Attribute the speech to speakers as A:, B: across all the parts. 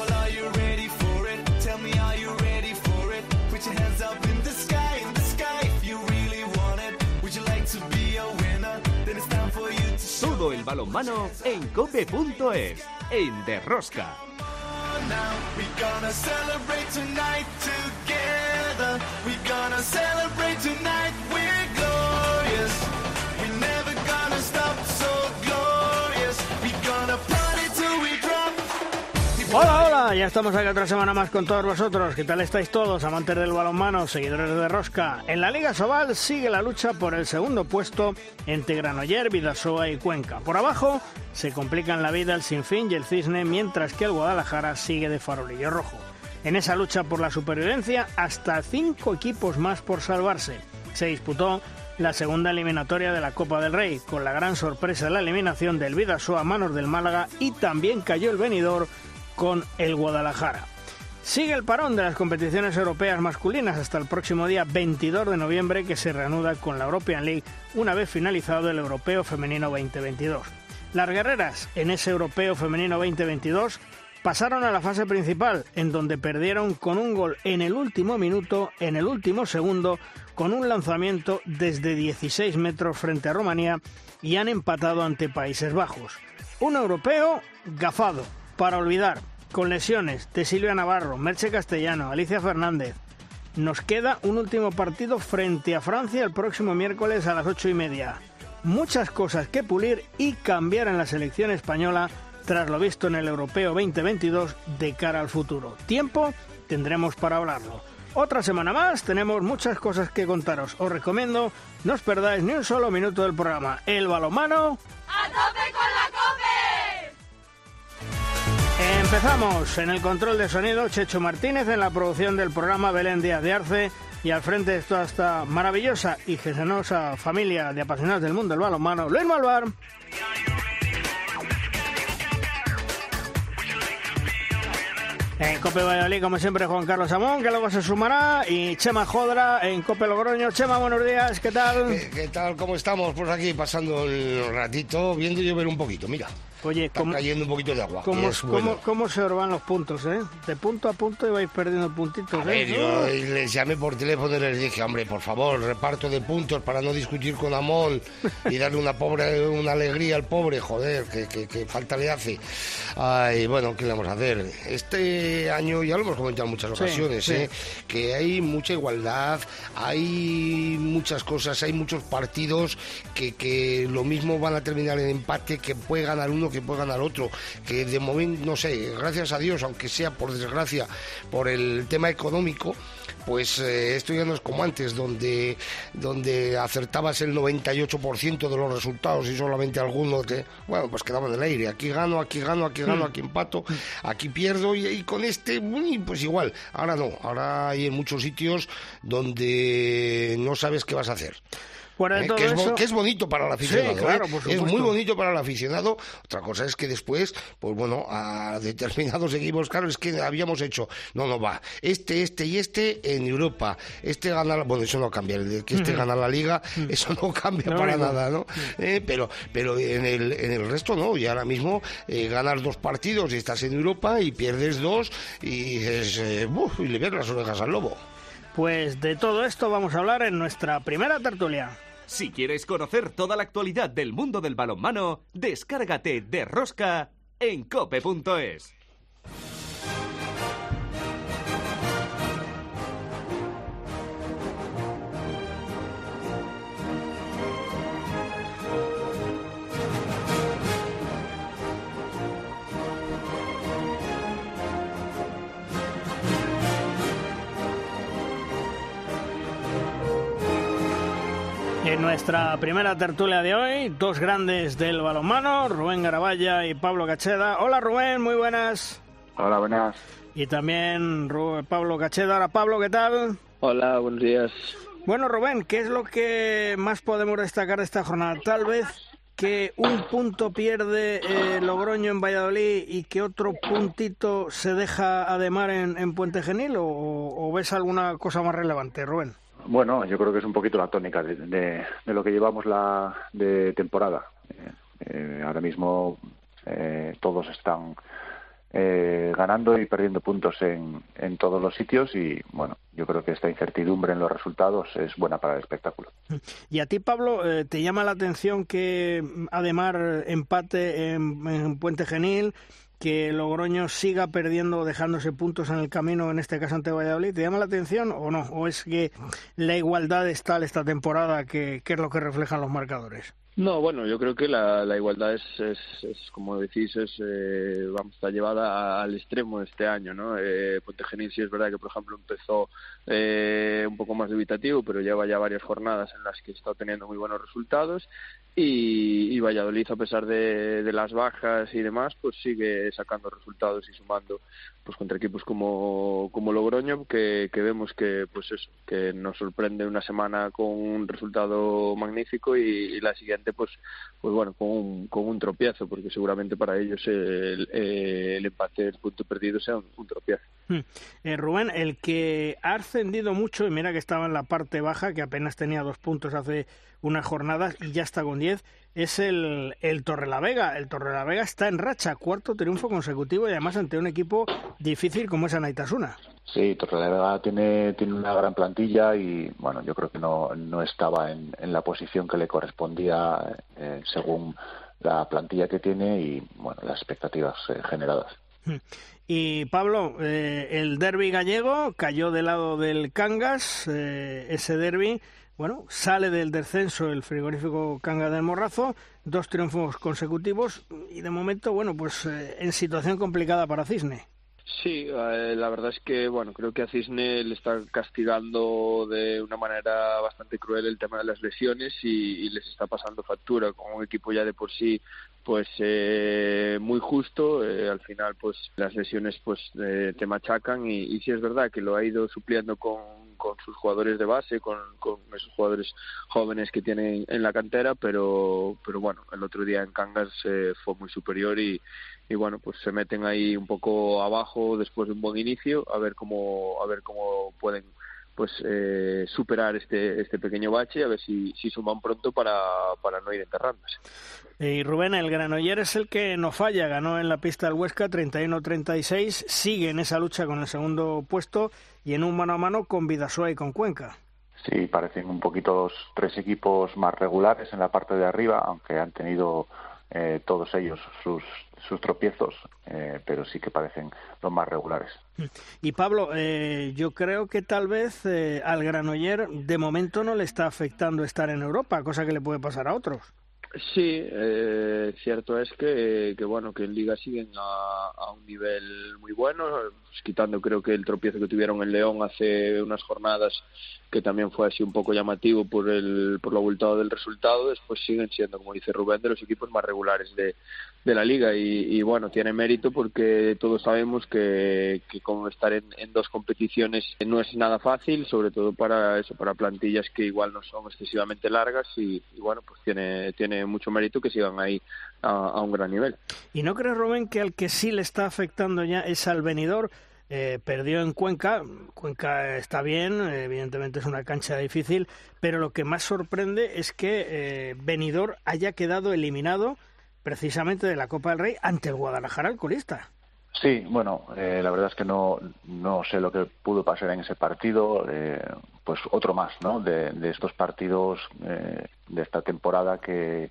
A: Well, are you ready for it? Tell me, are you ready for it? Put your hands up in the sky, in the sky, if you really want it. Would you like to be a winner? Then it's time for you to
B: Todo el balonmano en cope.es, en Derrosca.
A: now. We're gonna celebrate tonight together. We're gonna celebrate tonight.
C: Hola, hola, ya estamos aquí otra semana más con todos vosotros. ¿Qué tal estáis todos, amantes del balonmano, seguidores de Rosca? En la Liga Sobal sigue la lucha por el segundo puesto entre Granoller, Vidasoa y Cuenca. Por abajo se complican la vida el Sinfín y el Cisne, mientras que el Guadalajara sigue de farolillo rojo. En esa lucha por la supervivencia, hasta cinco equipos más por salvarse. Se disputó la segunda eliminatoria de la Copa del Rey, con la gran sorpresa de la eliminación del Vidasoa a manos del Málaga y también cayó el venidor con el Guadalajara. Sigue el parón de las competiciones europeas masculinas hasta el próximo día 22 de noviembre que se reanuda con la European League una vez finalizado el Europeo Femenino 2022. Las guerreras en ese Europeo Femenino 2022 pasaron a la fase principal en donde perdieron con un gol en el último minuto, en el último segundo, con un lanzamiento desde 16 metros frente a Rumanía y han empatado ante Países Bajos. Un europeo gafado, para olvidar, con lesiones de Silvia Navarro, Merche Castellano, Alicia Fernández. Nos queda un último partido frente a Francia el próximo miércoles a las ocho y media. Muchas cosas que pulir y cambiar en la selección española tras lo visto en el Europeo 2022 de cara al futuro. Tiempo tendremos para hablarlo. Otra semana más, tenemos muchas cosas que contaros. Os recomiendo no os perdáis ni un solo minuto del programa. El balomano
D: ¡A tope con la cope!
C: Empezamos en el control de sonido Checho Martínez, en la producción del programa Belén Díaz de Arce y al frente de toda esta maravillosa y generosa familia de apasionados del mundo del balonmano, Luis Malvar. En Cope Valladolid, como siempre, Juan Carlos Amón, que luego se sumará, y Chema Jodra en Cope Logroño. Chema, buenos días, ¿qué tal?
E: ¿Qué, qué tal? ¿Cómo estamos? Pues aquí pasando el ratito, viendo llover un poquito, mira.
C: Oye,
E: Está
C: ¿cómo,
E: cayendo un poquito de agua.
C: cómo,
E: es bueno.
C: cómo- cómo se os van los puntos, eh? De punto a punto y vais perdiendo puntitos,
E: A ver,
C: ¿eh?
E: yo les llamé por teléfono y les dije, hombre, por favor, reparto de puntos para no discutir con Amón y darle una pobre, una alegría al pobre, joder, que, que- que falta le hace. Ay, bueno, ¿qué le vamos a hacer? Este año, ya lo hemos comentado en muchas
C: Sí,
E: ocasiones,
C: sí.
E: ¿eh? que hay mucha igualdad, hay muchas cosas, hay muchos partidos que, que lo mismo van a terminar en empate, que puede ganar uno, que puede ganar otro, que de momento, no sé, gracias a Dios, aunque sea por desgracia, por el tema económico, pues eh, esto ya no es como antes, donde, donde acertabas el 98% de los resultados y solamente algunos que, bueno, pues quedaban en el aire. Aquí gano, aquí gano, aquí gano, aquí empato, aquí pierdo y, y con este, pues igual. Ahora no, ahora hay en muchos sitios donde no sabes qué vas a hacer. ¿Eh? que, es, bo-
C: eso-
E: que es bonito para el aficionado.
C: Sí, claro,
E: ¿eh?
C: por
E: es muy bonito para el aficionado. Otra cosa es que después, pues bueno, a determinados equipos, claro, es que habíamos hecho, no, no va, este, este y este en Europa, este gana, la- bueno, eso no cambia, el que este gana la liga, eso no cambia
C: No,
E: para
C: no.
E: nada, ¿no? Eh, pero pero en el, en el resto no, y ahora mismo eh, ganas dos partidos y estás en Europa y pierdes dos y dices, "Buf", y le ves las orejas al lobo.
C: Pues de todo esto vamos a hablar en nuestra primera tertulia.
B: Si quieres conocer toda la actualidad del mundo del balonmano, descárgate de Rosca en cope.es.
C: nuestra primera tertulia de hoy, dos grandes del balonmano, Rubén Garabaya y Pablo Cacheda. Hola Rubén, muy buenas.
F: Hola, buenas.
C: Y también Ru- Pablo Cacheda. Hola Pablo, ¿qué tal?
F: Hola, buenos días.
C: Bueno Rubén, ¿qué es lo que más podemos destacar de esta jornada? Tal vez que un punto pierde eh, Logroño en Valladolid y que otro puntito se deja ademar en, en Puente Genil o, o ves alguna cosa más relevante, Rubén?
F: Bueno, yo creo que es un poquito la tónica de, de- lo que llevamos la de temporada. Eh, eh, ahora mismo eh, todos están eh, ganando y perdiendo puntos en, en todos los sitios y bueno, yo creo que esta incertidumbre en los resultados es buena para el espectáculo.
C: Y a ti, Pablo, ¿te llama la atención que además empate en Puente Genil, que Logroño siga perdiendo, dejándose puntos en el camino, en este caso ante Valladolid? ¿Te llama la atención o no? ¿O es que la igualdad es tal esta temporada que, es lo que reflejan los marcadores?
G: No, bueno, yo creo que la, igualdad es, es, como decís, es, eh, vamos, está llevada al extremo este año, ¿no? Eh, sí es verdad que, por ejemplo, empezó eh, un poco más dubitativo, pero lleva ya varias jornadas en las que está teniendo muy buenos resultados y, y Valladolid, a pesar de, de, las bajas y demás, pues sigue sacando resultados y sumando pues contra equipos como, como Logroño, que, que vemos que pues eso, que nos sorprende una semana con un resultado magnífico y, la siguiente pues pues bueno con un, con un tropiezo, porque seguramente para ellos el, empate el punto perdido sea un, tropiezo.
C: Eh, Rubén, el que ha ascendido mucho, y mira que estaba en la parte baja, que apenas tenía dos puntos hace unas jornadas y ya está con diez, es el, el Torrelavega. El Torrelavega está en racha, cuarto triunfo consecutivo y además ante un equipo difícil como es Anaitasuna.
F: Sí, Torrelavega tiene, tiene una gran plantilla y bueno, yo creo que no, no estaba en, en la posición que le correspondía eh, según la plantilla que tiene y bueno, las expectativas eh, generadas.
C: Y Pablo, eh, el derby gallego cayó del lado del Cangas, eh, ese derby, bueno, sale del descenso el frigorífico Cangas del Morrazo, dos triunfos consecutivos y de momento, bueno, pues eh, en situación complicada para Cisne.
G: Sí, eh, la verdad es que bueno, creo que a Cisne le está castigando de una manera bastante cruel el tema de las lesiones y, les está pasando factura con un equipo ya de por sí pues eh, muy justo al final pues las lesiones pues te machacan y sí es verdad que lo ha ido supliendo con, con sus jugadores de base con, con esos jugadores jóvenes que tienen en la cantera pero pero bueno el otro día en Cangas eh, fue muy superior y, y bueno pues se meten ahí un poco abajo después de un buen inicio a ver cómo a ver cómo pueden pues eh, superar este este pequeño bache a ver si, si suman pronto para, para no ir enterrándose.
C: Y Rubén, el Granoller es el que no falla, ganó en la pista del Huesca 31-36, sigue en esa lucha con el segundo puesto y en un mano a mano con Vidasoa y con Cuenca.
F: Sí, parecen un poquito los tres equipos más regulares en la parte de arriba, aunque han tenido eh, todos ellos sus, sus tropiezos, eh, pero sí que parecen los más regulares.
C: Y Pablo, eh, yo creo que tal vez eh, al Granoller de momento no le está afectando estar en Europa, cosa que le puede pasar a otros.
G: Sí, eh, cierto es que, que bueno que en Liga siguen a, a un nivel muy bueno, pues quitando creo que el tropiezo que tuvieron en León hace unas jornadas que también fue así un poco llamativo por el por lo abultado del resultado, después siguen siendo, como dice Rubén, de los equipos más regulares de, de la liga y, bueno, tiene mérito porque todos sabemos que, que con estar en, dos competiciones no es nada fácil, sobre todo para eso, para plantillas que igual no son excesivamente largas y, y bueno, pues tiene, tiene mucho mérito que sigan ahí a, un gran nivel.
C: ¿Y no crees, Rubén, que al que sí le está afectando ya es al venidor? Eh, perdió en Cuenca, Cuenca está bien, evidentemente es una cancha difícil, pero lo que más sorprende es que eh, Benidorm haya quedado eliminado precisamente de la Copa del Rey ante el Guadalajara alcoholista.
F: Sí, bueno, eh, la verdad es que no, no sé lo que pudo pasar en ese partido, eh, pues otro más, ¿no? De, de estos partidos eh, de esta temporada que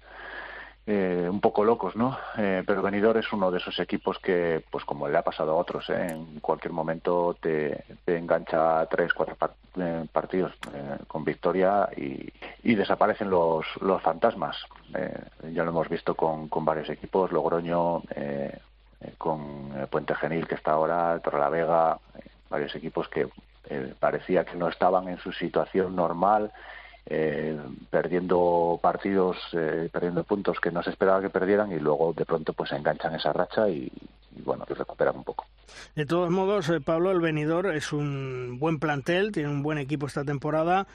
F: eh, un poco locos, ¿no? Eh, pero Benidorm es uno de esos equipos que, pues como le ha pasado a otros, ¿eh? en cualquier momento te, engancha tres, cuatro par eh, partidos eh, con victoria y, y desaparecen los, los fantasmas. Ya lo hemos visto con, con varios equipos, Logroño, con Puente Genil que está ahora, Torrelavega, varios equipos que parecía que no estaban en su situación normal eh, perdiendo partidos, eh, perdiendo puntos que no se esperaba que perdieran y luego de pronto pues enganchan esa racha y, bueno, y recuperan un poco.
C: De todos modos, eh, Pablo, el venidor es un buen plantel, tiene un buen equipo esta temporada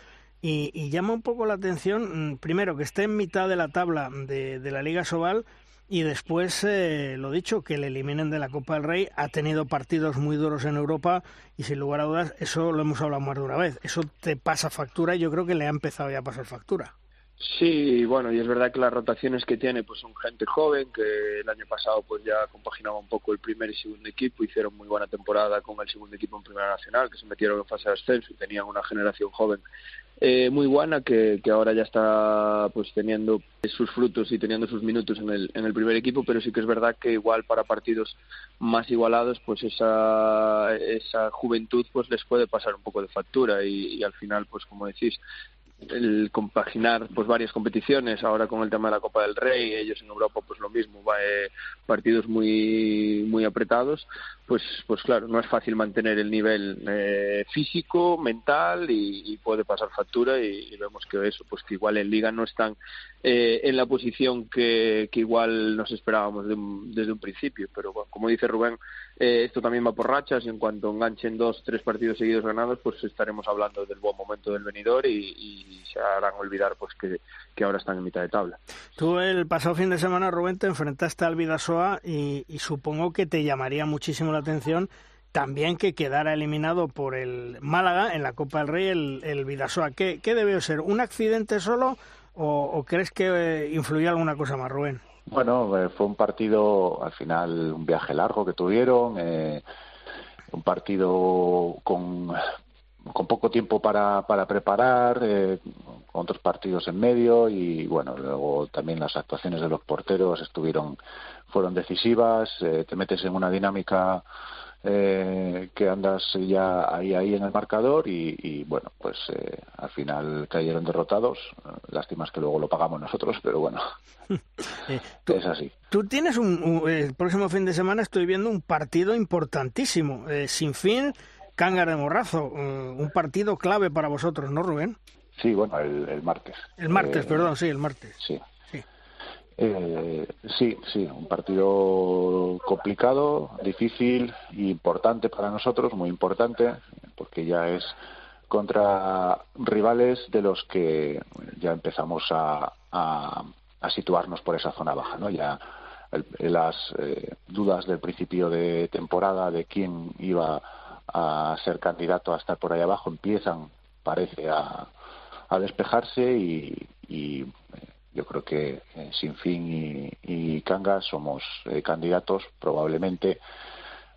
C: y, y llama un poco la atención, mm, primero, que esté en mitad de la tabla de, de la Liga Sobal y después, eh, lo dicho, que le eliminen de la Copa del Rey. Ha tenido partidos muy duros en Europa y sin lugar a dudas, eso lo hemos hablado más de una vez. Eso te pasa factura y yo creo que le ha empezado ya a pasar factura.
G: Sí, bueno, y es verdad que las rotaciones que tiene pues son gente joven que el año pasado pues ya compaginaba un poco el primer y segundo equipo, hicieron muy buena temporada con el segundo equipo en Primera Nacional, que se metieron en fase de ascenso y tenían una generación joven eh, muy buena que, ahora ya está pues teniendo sus frutos y teniendo sus minutos en el, en el primer equipo, pero sí que es verdad que igual para partidos más igualados pues esa, esa juventud pues les puede pasar un poco de factura y, y al final pues como decís el compaginar pues varias competiciones. Ahora con el tema de la Copa del Rey ellos en Europa pues lo mismo. Va, eh, partidos muy muy apretados pues pues claro no es fácil mantener el nivel eh, físico mental y, puede pasar factura y, vemos que eso pues que igual en Liga no están eh, en la posición que, que igual nos esperábamos de un, desde un principio pero como dice Rubén eh, esto también va por rachas y en cuanto enganchen dos tres partidos seguidos ganados pues estaremos hablando del buen momento del venidor y, se harán olvidar pues que, que, ahora están en mitad de tabla.
C: Tú el pasado fin de semana, Rubén, te enfrentaste al Vidasoa y supongo que te llamaría muchísimo la atención también que quedara eliminado por el Málaga en la Copa del Rey el, el Vidasoa. ¿Qué, ¿Qué debió ser? ¿Un accidente solo o, crees que eh, influyó alguna cosa más, Rubén?
F: Bueno, eh, fue un partido, al final, un viaje largo que tuvieron, eh, un partido con, con poco tiempo para, para preparar, eh, otros partidos en medio y bueno, luego también las actuaciones de los porteros estuvieron, fueron decisivas, eh, te metes en una dinámica eh, que andas ya ahí ahí en el marcador y, y bueno pues eh, al final cayeron derrotados lástimas que luego lo pagamos nosotros pero bueno
C: eh, tú,
F: es así
C: tú tienes un, un, el próximo fin de semana estoy viendo un partido importantísimo eh, sin fin Cángar de Morrazo, uh, un partido clave para vosotros, ¿no, Rubén?
F: Sí, bueno, el, el martes.
C: El martes, eh, perdón, sí, el martes.
F: Sí. Eh, sí, sí, un partido complicado, difícil e importante para nosotros, muy importante, porque ya es contra rivales de los que ya empezamos a, a, a situarnos por esa zona baja, ¿no? Ya el, las eh, dudas del principio de temporada de quién iba a ser candidato a estar por ahí abajo empiezan, parece, a, a despejarse y, y eh, yo creo que eh, Sinfín y, y somos eh, candidatos probablemente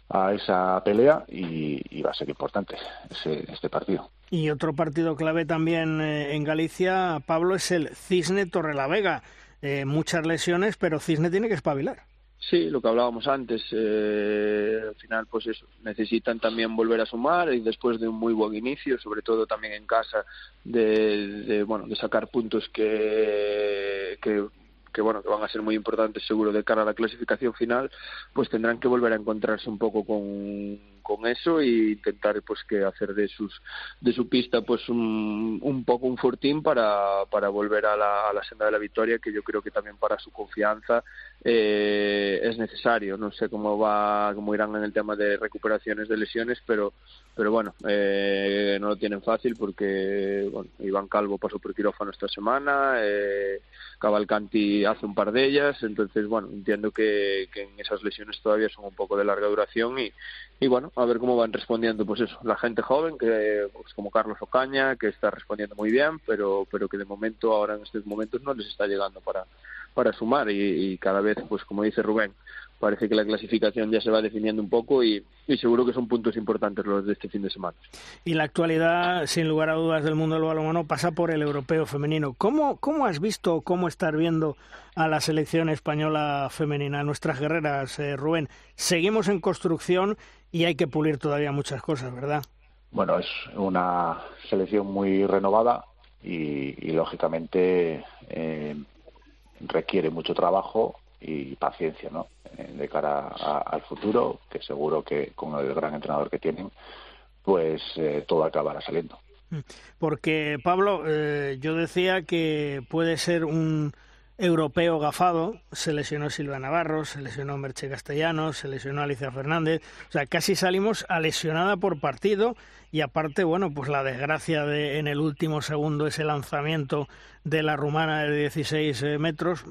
F: a esa pelea y, y va a ser importante ese, este partido.
C: Y otro partido clave también eh, en Galicia, Pablo, es el Cisne Torrelavega. Eh, muchas lesiones, pero Cisne tiene que espabilar.
G: Sí, lo que hablábamos antes, eh, al final pues eso, necesitan también volver a sumar y después de un muy buen inicio, sobre todo también en casa, de, de bueno, de sacar puntos que, que que bueno que van a ser muy importantes seguro de cara a la clasificación final pues tendrán que volver a encontrarse un poco con, con eso e intentar pues que hacer de sus de su pista pues un, un poco un fortín para, para volver a la, a la senda de la victoria que yo creo que también para su confianza eh, es necesario. No sé cómo va cómo irán en el tema de recuperaciones de lesiones pero pero bueno eh, no lo tienen fácil porque bueno, Iván Calvo pasó por quirófano esta semana eh, Cavalcanti hace un par de ellas, entonces bueno, entiendo que, que, en esas lesiones todavía son un poco de larga duración y, y bueno, a ver cómo van respondiendo pues eso, la gente joven que pues como Carlos Ocaña, que está respondiendo muy bien, pero pero que de momento ahora en estos momentos no les está llegando para para sumar y, y cada vez pues como dice Rubén, parece que la clasificación ya se va definiendo un poco y, y, seguro que son puntos importantes los de este fin de semana.
C: Y la actualidad, sin lugar a dudas, del mundo del balonmano pasa por el europeo femenino. ¿Cómo, cómo has visto, cómo estar viendo a la selección española femenina, a nuestras guerreras, eh, Rubén? Seguimos en construcción y hay que pulir todavía muchas cosas, ¿verdad?
F: Bueno, es una selección muy renovada y, y lógicamente eh, requiere mucho trabajo y paciencia ¿no? Eh, de cara a, al futuro, que seguro que con el gran entrenador que tienen, pues eh, todo acabará saliendo.
C: Porque, Pablo, eh, yo decía que puede ser un europeo gafado, se lesionó Silva Navarro, se lesionó Merche Castellanos, se lesionó Alicia Fernández, o sea, casi salimos a lesionada por partido y aparte, bueno, pues la desgracia de en el último segundo ese lanzamiento de la rumana de 16 eh, metros,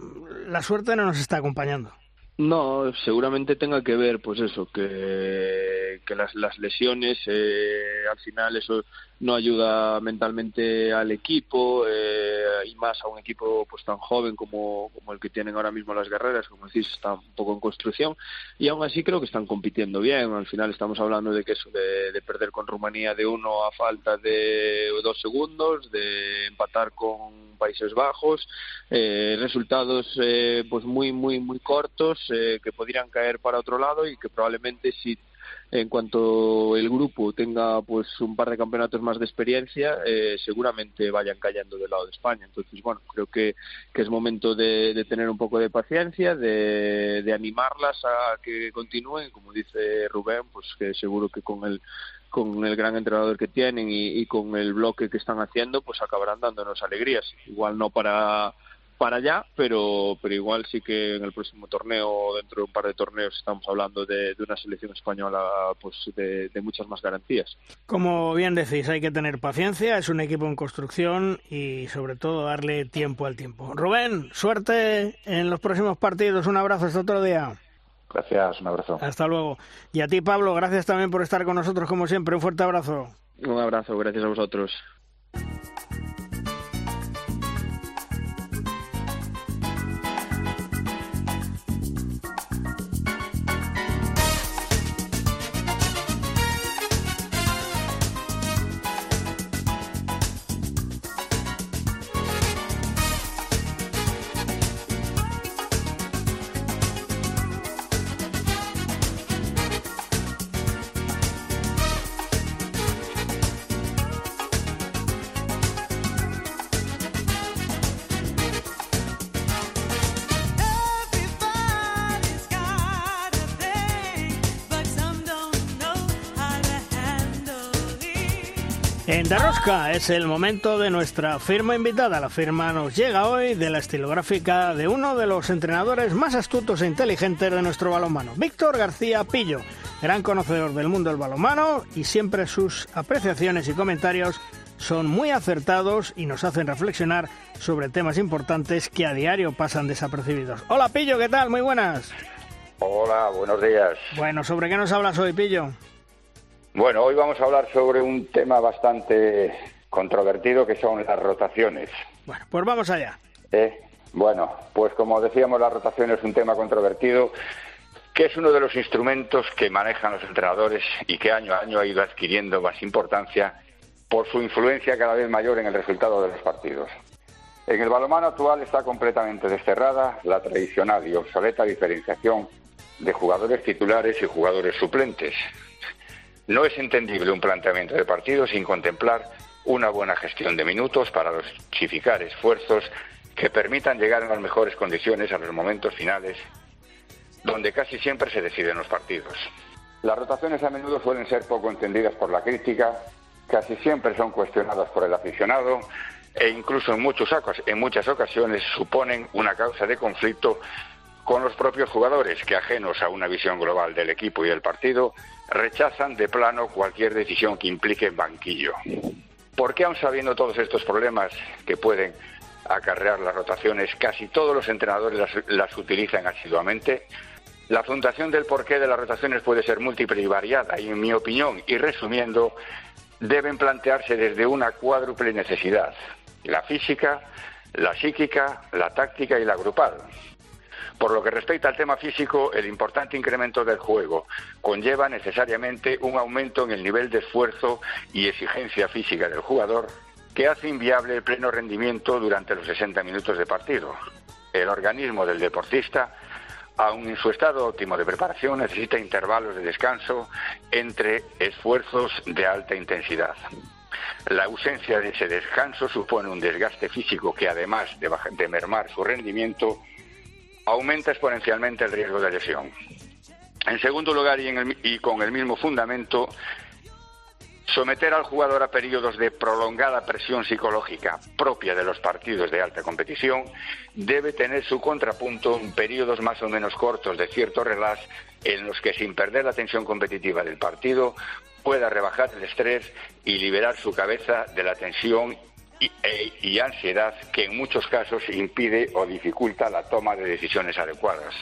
C: la suerte no nos está acompañando.
G: No, seguramente tenga que ver, pues eso, que, que las, las lesiones, eh, al final eso no ayuda mentalmente al equipo, eh, y más a un equipo pues tan joven como, como el que tienen ahora mismo las guerreras, como decís, está un poco en construcción y aún así creo que están compitiendo bien. Al final estamos hablando de que eso, de, de perder con Rumanía de uno a falta de dos segundos, de empatar con Países Bajos, eh, resultados eh, pues muy muy muy cortos eh, que podrían caer para otro lado y que probablemente si en cuanto el grupo tenga pues un par de campeonatos más de experiencia, eh, seguramente vayan cayendo del lado de España. Entonces, bueno, creo que, que es momento de, tener un poco de paciencia, de, de animarlas a que continúen, como dice Rubén, pues que seguro que con el con el gran entrenador que tienen y con el bloque que están haciendo, pues acabarán dándonos alegrías. Igual no para para allá, pero, pero igual sí que en el próximo torneo, dentro de un par de torneos, estamos hablando de, de una selección española pues de, de, muchas más garantías.
C: Como bien decís, hay que tener paciencia, es un equipo en construcción y sobre todo darle tiempo al tiempo. Rubén, suerte en los próximos partidos, un abrazo hasta otro día.
F: Gracias, un abrazo.
C: Hasta luego. Y a ti, Pablo, gracias también por estar con nosotros como siempre, un fuerte abrazo.
G: Un abrazo, gracias a vosotros.
C: Es el momento de nuestra firma invitada. La firma nos llega hoy de la estilográfica de uno de los entrenadores más astutos e inteligentes de nuestro balonmano, Víctor García Pillo, gran conocedor del mundo del balonmano y siempre sus apreciaciones y comentarios son muy acertados y nos hacen reflexionar sobre temas importantes que a diario pasan desapercibidos. Hola Pillo, ¿qué tal? Muy buenas.
H: Hola, buenos días.
C: Bueno, ¿sobre qué nos hablas hoy, Pillo?
H: Bueno, hoy vamos a hablar sobre un tema bastante controvertido que son las rotaciones.
C: Bueno, pues vamos allá.
H: ¿Eh? Bueno, pues como decíamos, la rotación es un tema controvertido que es uno de los instrumentos que manejan los entrenadores y que año a año ha ido adquiriendo más importancia por su influencia cada vez mayor en el resultado de los partidos. En el balonmano actual está completamente desterrada la tradicional y obsoleta diferenciación de jugadores titulares y jugadores suplentes. No es entendible un planteamiento de partido sin contemplar una buena gestión de minutos para dosificar esfuerzos que permitan llegar en las mejores condiciones a los momentos finales, donde casi siempre se deciden los partidos. Las rotaciones a menudo suelen ser poco entendidas por la crítica, casi siempre son cuestionadas por el aficionado e incluso en, muchos, en muchas ocasiones suponen una causa de conflicto con los propios jugadores que, ajenos a una visión global del equipo y del partido, rechazan de plano cualquier decisión que implique banquillo. ¿Por qué, aun sabiendo todos estos problemas que pueden acarrear las rotaciones, casi todos los entrenadores las, las utilizan asiduamente? La fundación del porqué de las rotaciones puede ser múltiple y variada y, en mi opinión, y resumiendo, deben plantearse desde una cuádruple necesidad, la física, la psíquica, la táctica y la grupal. Por lo que respecta al tema físico, el importante incremento del juego conlleva necesariamente un aumento en el nivel de esfuerzo y exigencia física del jugador que hace inviable el pleno rendimiento durante los 60 minutos de partido. El organismo del deportista, aun en su estado óptimo de preparación, necesita intervalos de descanso entre esfuerzos de alta intensidad. La ausencia de ese descanso supone un desgaste físico que, además de, de mermar su rendimiento, aumenta exponencialmente el riesgo de lesión. En segundo lugar, y, con el mismo fundamento, someter al jugador a periodos de prolongada presión psicológica propia de los partidos de alta competición debe tener su contrapunto en periodos más o menos cortos de cierto relax en los que, sin perder la tensión competitiva del partido, pueda rebajar el estrés y liberar su cabeza de la tensión y, e, y, ansiedad que en muchos casos impide o dificulta la toma de decisiones adecuadas.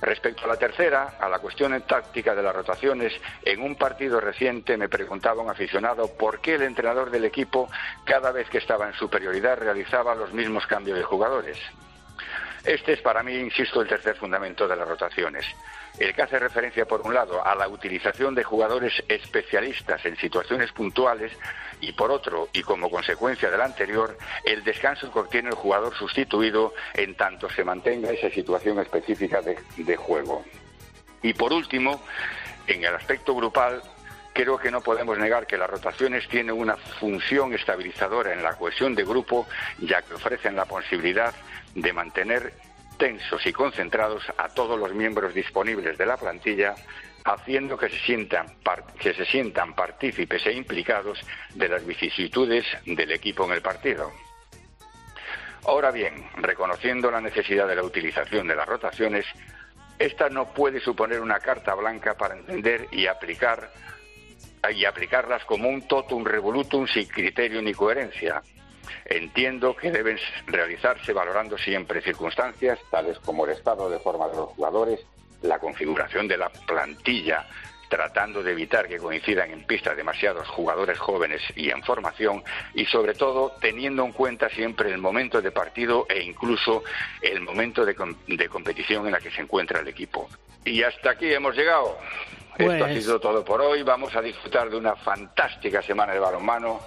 H: Respecto a la tercera, a la cuestión táctica de las rotaciones, en un partido reciente me preguntaba un aficionado por qué el entrenador del equipo, cada vez que estaba en superioridad, realizaba los mismos cambios de jugadores. Este es para mí, insisto, el tercer fundamento de las rotaciones. El que hace referencia, por un lado, a la utilización de jugadores especialistas en situaciones puntuales y, por otro, y como consecuencia del anterior, el descanso que obtiene el jugador sustituido en tanto se mantenga esa situación específica de, de juego. Y, por último, en el aspecto grupal, creo que no podemos negar que las rotaciones tienen una función estabilizadora en la cohesión de grupo, ya que ofrecen la posibilidad de mantener tensos y concentrados a todos los miembros disponibles de la plantilla, haciendo que se sientan, que se sientan partícipes e implicados de las vicisitudes del equipo en el partido. Ahora bien, reconociendo la necesidad de la utilización de las rotaciones, esta no puede suponer una carta blanca para entender y aplicar y aplicarlas como un totum revolutum sin criterio ni coherencia, Entiendo que deben realizarse valorando siempre circunstancias tales como el estado de forma de los jugadores, la configuración de la plantilla, tratando de evitar que coincidan en pista demasiados jugadores jóvenes y en formación, y sobre todo teniendo en cuenta siempre el momento de partido e incluso el momento de, competición en la que se encuentra el equipo. Y hasta aquí hemos llegado. Esto ha pues sido todo por hoy. Vamos a disfrutar de una fantástica semana de balonmano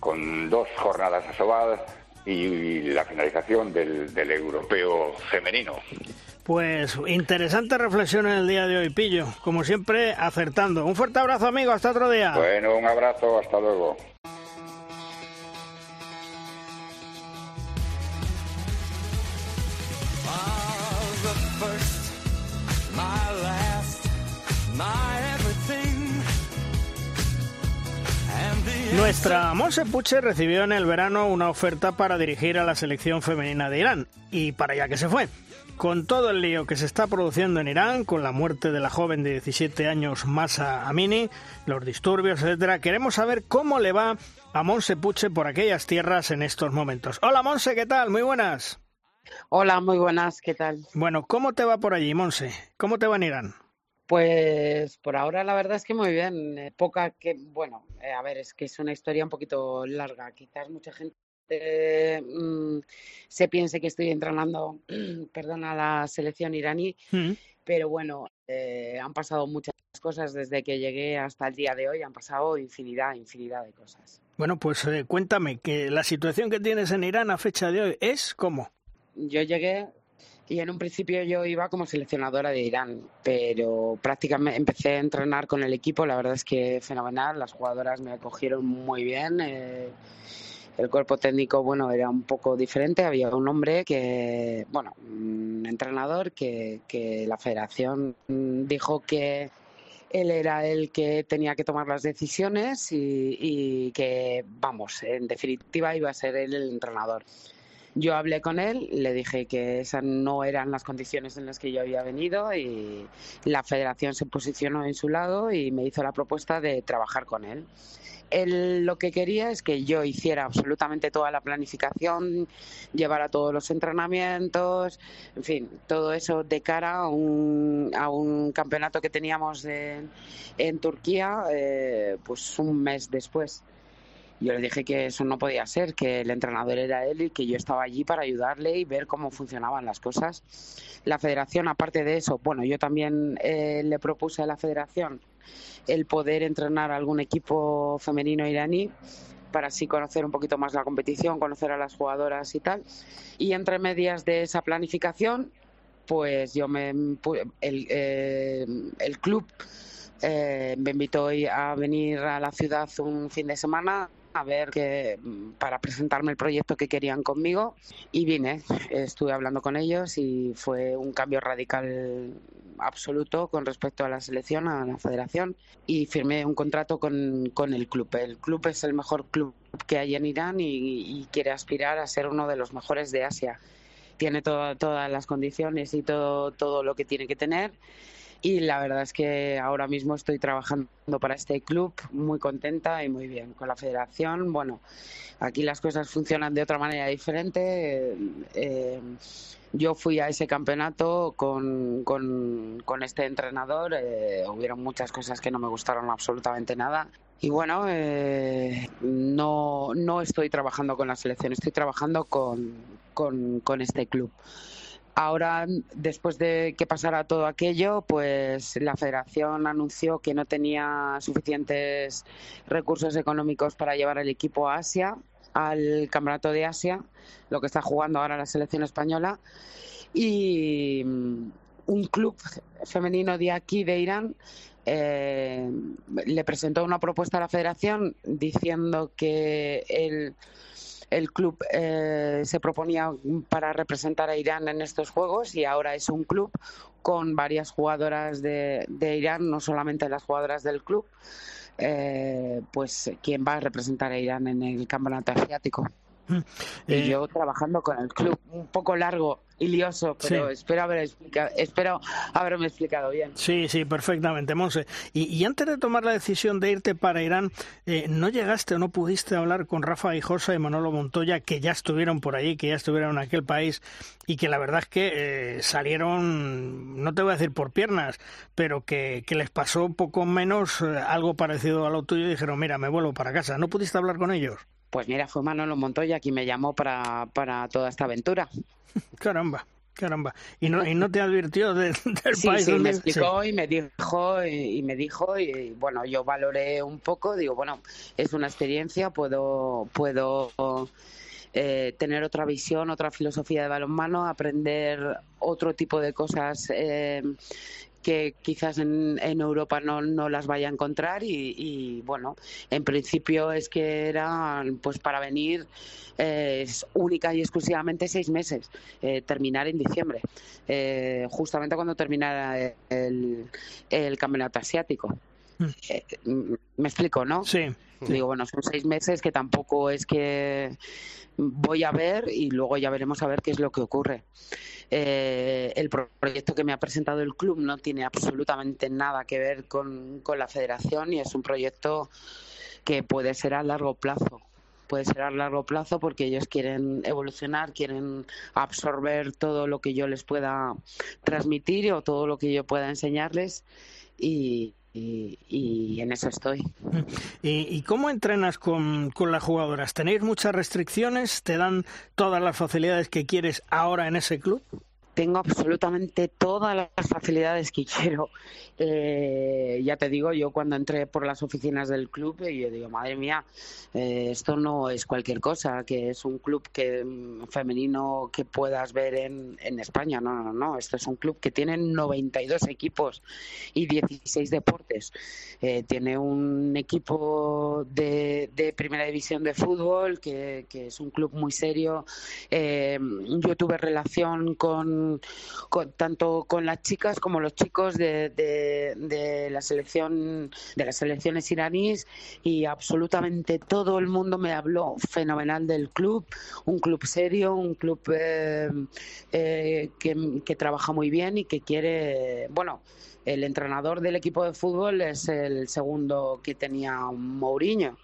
H: con dos jornadas a Sobal y la finalización del, del europeo femenino.
C: Pues interesante reflexión en el día de hoy, Pillo. Como siempre, acertando. Un fuerte abrazo, amigo. Hasta otro día.
H: Bueno, un abrazo. Hasta luego.
C: Nuestra Monse Puche recibió en el verano una oferta para dirigir a la selección femenina de Irán y para allá que se fue. Con todo el lío que se está produciendo en Irán, con la muerte de la joven de 17 años Masa Amini, los disturbios, etcétera, queremos saber cómo le va a Monse Puche por aquellas tierras en estos momentos. Hola Monse, ¿qué tal? Muy buenas.
I: Hola, muy buenas, ¿qué tal?
C: Bueno, ¿cómo te va por allí, Monse? ¿Cómo te va en Irán?
I: Pues por ahora la verdad es que muy bien. Eh, poca que, bueno, eh, a ver, es que es una historia un poquito larga. Quizás mucha gente mm, se piense que estoy entrenando, perdón, a la selección iraní, mm. pero bueno, eh, han pasado muchas cosas desde que llegué hasta el día de hoy. Han pasado infinidad, infinidad de cosas.
C: Bueno, pues cuéntame que la situación que tienes en Irán a fecha de hoy es cómo.
I: Yo llegué y en un principio yo iba como seleccionadora de Irán, pero prácticamente empecé a entrenar con el equipo, la verdad es que fenomenal, las jugadoras me acogieron muy bien. Eh, el cuerpo técnico, bueno, era un poco diferente. Había un hombre que, bueno, un entrenador que, la federación dijo que él era el que tenía que tomar las decisiones y que, vamos, en definitiva iba a ser él el entrenador. Yo hablé con él, le dije que esas no eran las condiciones en las que yo había venido y la federación se posicionó en su lado y me hizo la propuesta de trabajar con él. Él lo que quería es que yo hiciera absolutamente toda la planificación, llevara todos los entrenamientos, en fin, todo eso de cara a un, campeonato que teníamos en, en Turquía, eh, pues un mes después. Yo le dije que eso no podía ser, que el entrenador era él y que yo estaba allí para ayudarle y ver cómo funcionaban las cosas. La federación, aparte de eso, bueno, yo también eh, le propuse a la federación el poder entrenar algún equipo femenino iraní para así conocer un poquito más la competición, conocer a las jugadoras y tal. Y entre medias de esa planificación, pues yo me el, eh, el club eh, me invitó a venir a la ciudad un fin de semana a ver que para presentarme el proyecto que querían conmigo y vine, estuve hablando con ellos y fue un cambio radical absoluto con respecto a la selección, a la federación y firmé un contrato con, con el club. El club es el mejor club que hay en Irán y, quiere aspirar a ser uno de los mejores de Asia. Tiene todas las condiciones y todo, todo lo que tiene que tener y la verdad es que ahora mismo estoy trabajando para este club muy contenta y muy bien con la federación. Bueno, aquí las cosas funcionan de otra manera diferente. Eh, yo fui a ese campeonato con, con, este entrenador. Eh, hubieron muchas cosas que no me gustaron absolutamente nada. Y bueno, eh, no, no estoy trabajando con la selección, estoy trabajando con, con, con este club. Ahora, después de que pasara todo aquello, pues la federación anunció que no tenía suficientes recursos económicos para llevar el equipo a Asia, al Campeonato de Asia, lo que está jugando ahora la selección española. Y mm, un club femenino de aquí, de Irán, eh, le presentó una propuesta a la federación diciendo que el el club eh, se proponía para representar a Irán en estos Juegos y ahora es un club con varias jugadoras de, Irán, no solamente las jugadoras del club, eh, pues quien va a representar a Irán en el campeonato asiático. Mm. y eh, yo trabajando con el club un poco largo y lioso, pero espero, haber explicado, espero haberme explicado bien.
C: Sí, sí, perfectamente, Monse. Y, antes de tomar la decisión de irte para Irán, eh, ¿no llegaste o no pudiste hablar con Rafa Hijosa y Manolo Montoya, que ya estuvieron por allí, que ya estuvieron en aquel país y que la verdad es que eh, salieron, no te voy a decir por piernas, pero que, que les pasó un poco menos algo parecido a lo tuyo y dijeron, mira, me vuelvo para casa. ¿No pudiste hablar con ellos?
I: Pues mira, fue Manolo Montoya quien me llamó para, para toda esta aventura.
C: Caramba. Caramba, y no, y no te advirtió del
I: país sí, me explicó y me dijo y, me dijo y bueno, yo valoré un poco, digo, bueno, es una experiencia, puedo puedo eh, tener otra visión, otra filosofía de balonmano, aprender otro tipo de cosas eh, que quizás en, Europa no, no, las vaya a encontrar y, bueno, en principio es que eran pues para venir eh, única y exclusivamente seis meses, eh, terminar en diciembre, eh, justamente cuando terminara el, el campeonato asiático. Mm. Eh, me explico, ¿no?
C: Sí.
I: Digo, bueno, son seis meses que tampoco es que voy a ver y luego ya veremos a ver qué es lo que ocurre. Eh, el proyecto que me ha presentado el club no tiene absolutamente nada que ver con, con la federación y es un proyecto que puede ser a largo plazo puede ser a largo plazo porque ellos quieren evolucionar, quieren absorber todo lo que yo les pueda transmitir o todo lo que yo pueda enseñarles y, y, en eso estoy.
C: ¿Y, cómo entrenas con, las jugadoras? ¿Tenéis muchas restricciones? ¿Te dan todas las facilidades que quieres ahora en ese club?
I: Tengo absolutamente todas las facilidades que quiero. Eh, ya te digo, yo cuando entré por las oficinas del club, eh, yo digo, madre mía, eh, esto no es cualquier cosa, que es un club que mm, femenino que puedas ver en, en España. No, no, no, esto es un club que tiene 92 equipos y 16 deportes. tiene un equipo de, de, primera división de fútbol, que, que es un club muy serio. yo tuve relación con tanto con las chicas como los chicos de, de, la selección de las selecciones iraníes y absolutamente todo el mundo me habló fenomenal del club, un club serio, un club eh, eh, que, que trabaja muy bien y que quiere, bueno, el entrenador del equipo de fútbol es el segundo que tenía Mourinho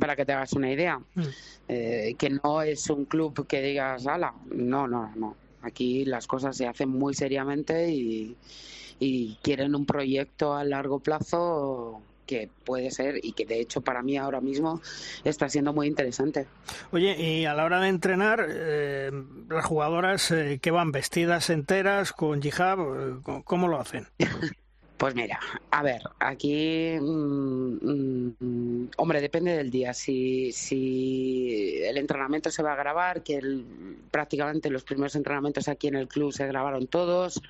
I: para que te hagas una idea. Mm. Eh, que no es un club que digas, ala, no, no, no. Aquí las cosas se hacen muy seriamente y, quieren un proyecto a largo plazo que puede ser y que de hecho para mí ahora mismo está siendo muy interesante.
C: Oye, y a la hora de entrenar, eh, las jugadoras eh, que van vestidas enteras con hijab, eh, ¿cómo lo hacen?
I: Pues mira, a ver, aquí, mm, mm, hombre, depende del día. Si, si el entrenamiento se va a grabar, que prácticamente los primeros entrenamientos aquí en el club se grabaron todos,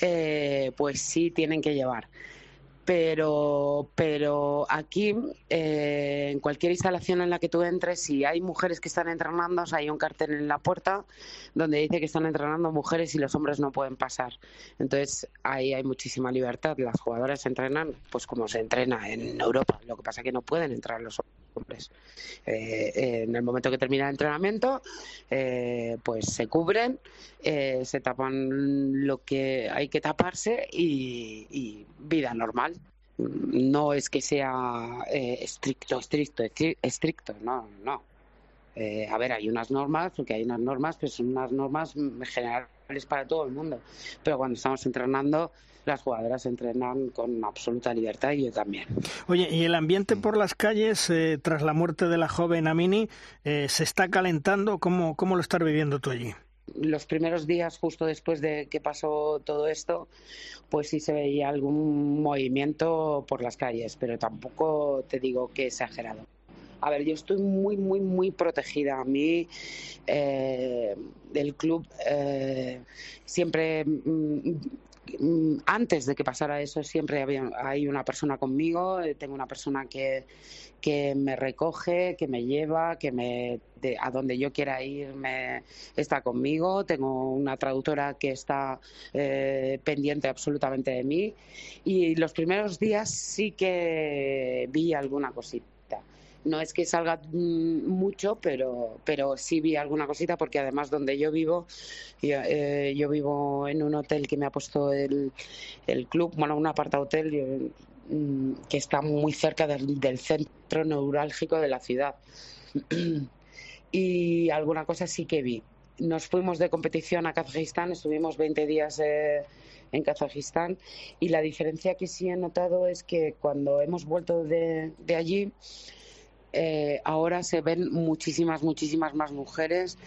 I: eh, pues sí tienen que llevar pero, pero aquí, eh, en cualquier instalación en la que tú entres, si hay mujeres que están entrenando, hay un cartel en la puerta donde dice que están entrenando mujeres y los hombres no pueden pasar. Entonces, ahí hay muchísima libertad. Las jugadoras entrenan pues como se entrena en Europa. Lo que pasa es que no pueden entrar los hombres. Eh, en el momento que termina el entrenamiento, eh, pues se cubren, eh, se tapan lo que hay que taparse y vida normal. No es que sea eh, estricto, estricto, estri- estricto, no, no. Eh, a ver, hay unas normas, porque hay unas normas, pues son unas normas mm, generales para todo el mundo. Pero cuando estamos entrenando, las jugadoras entrenan con absoluta libertad y yo también.
C: Oye, ¿y el ambiente por las calles eh, tras la muerte de la joven Amini eh, se está calentando? ¿Cómo, ¿Cómo lo estás viviendo tú allí?
I: Los primeros días justo después de que pasó todo esto, pues sí se veía algún movimiento por las calles, pero tampoco te digo que exagerado. A ver, yo estoy muy, muy, muy protegida. A mí, eh, el club eh, siempre, mm, antes de que pasara eso, siempre había, hay una persona conmigo. eh, Tengo una persona que, que me recoge, que me lleva, que me de- a donde yo quiera ir me está conmigo. Tengo una traductora que está eh, pendiente absolutamente de mí. Y los primeros días sí que vi alguna cosita. No es que salga mm, mucho, pero, pero sí vi alguna cosita porque además donde yo vivo, yo, eh, yo vivo en un hotel que me ha puesto el, club, bueno, un aparta hotel mm, que está muy cerca del, centro neurálgico de la ciudad. y alguna cosa sí que vi. Nos fuimos de competición a Kazajistán, estuvimos 20 días eh, en Kazajistán y la diferencia que sí he notado es que cuando hemos vuelto de allí, eh, ahora se ven muchísimas, muchísimas más mujeres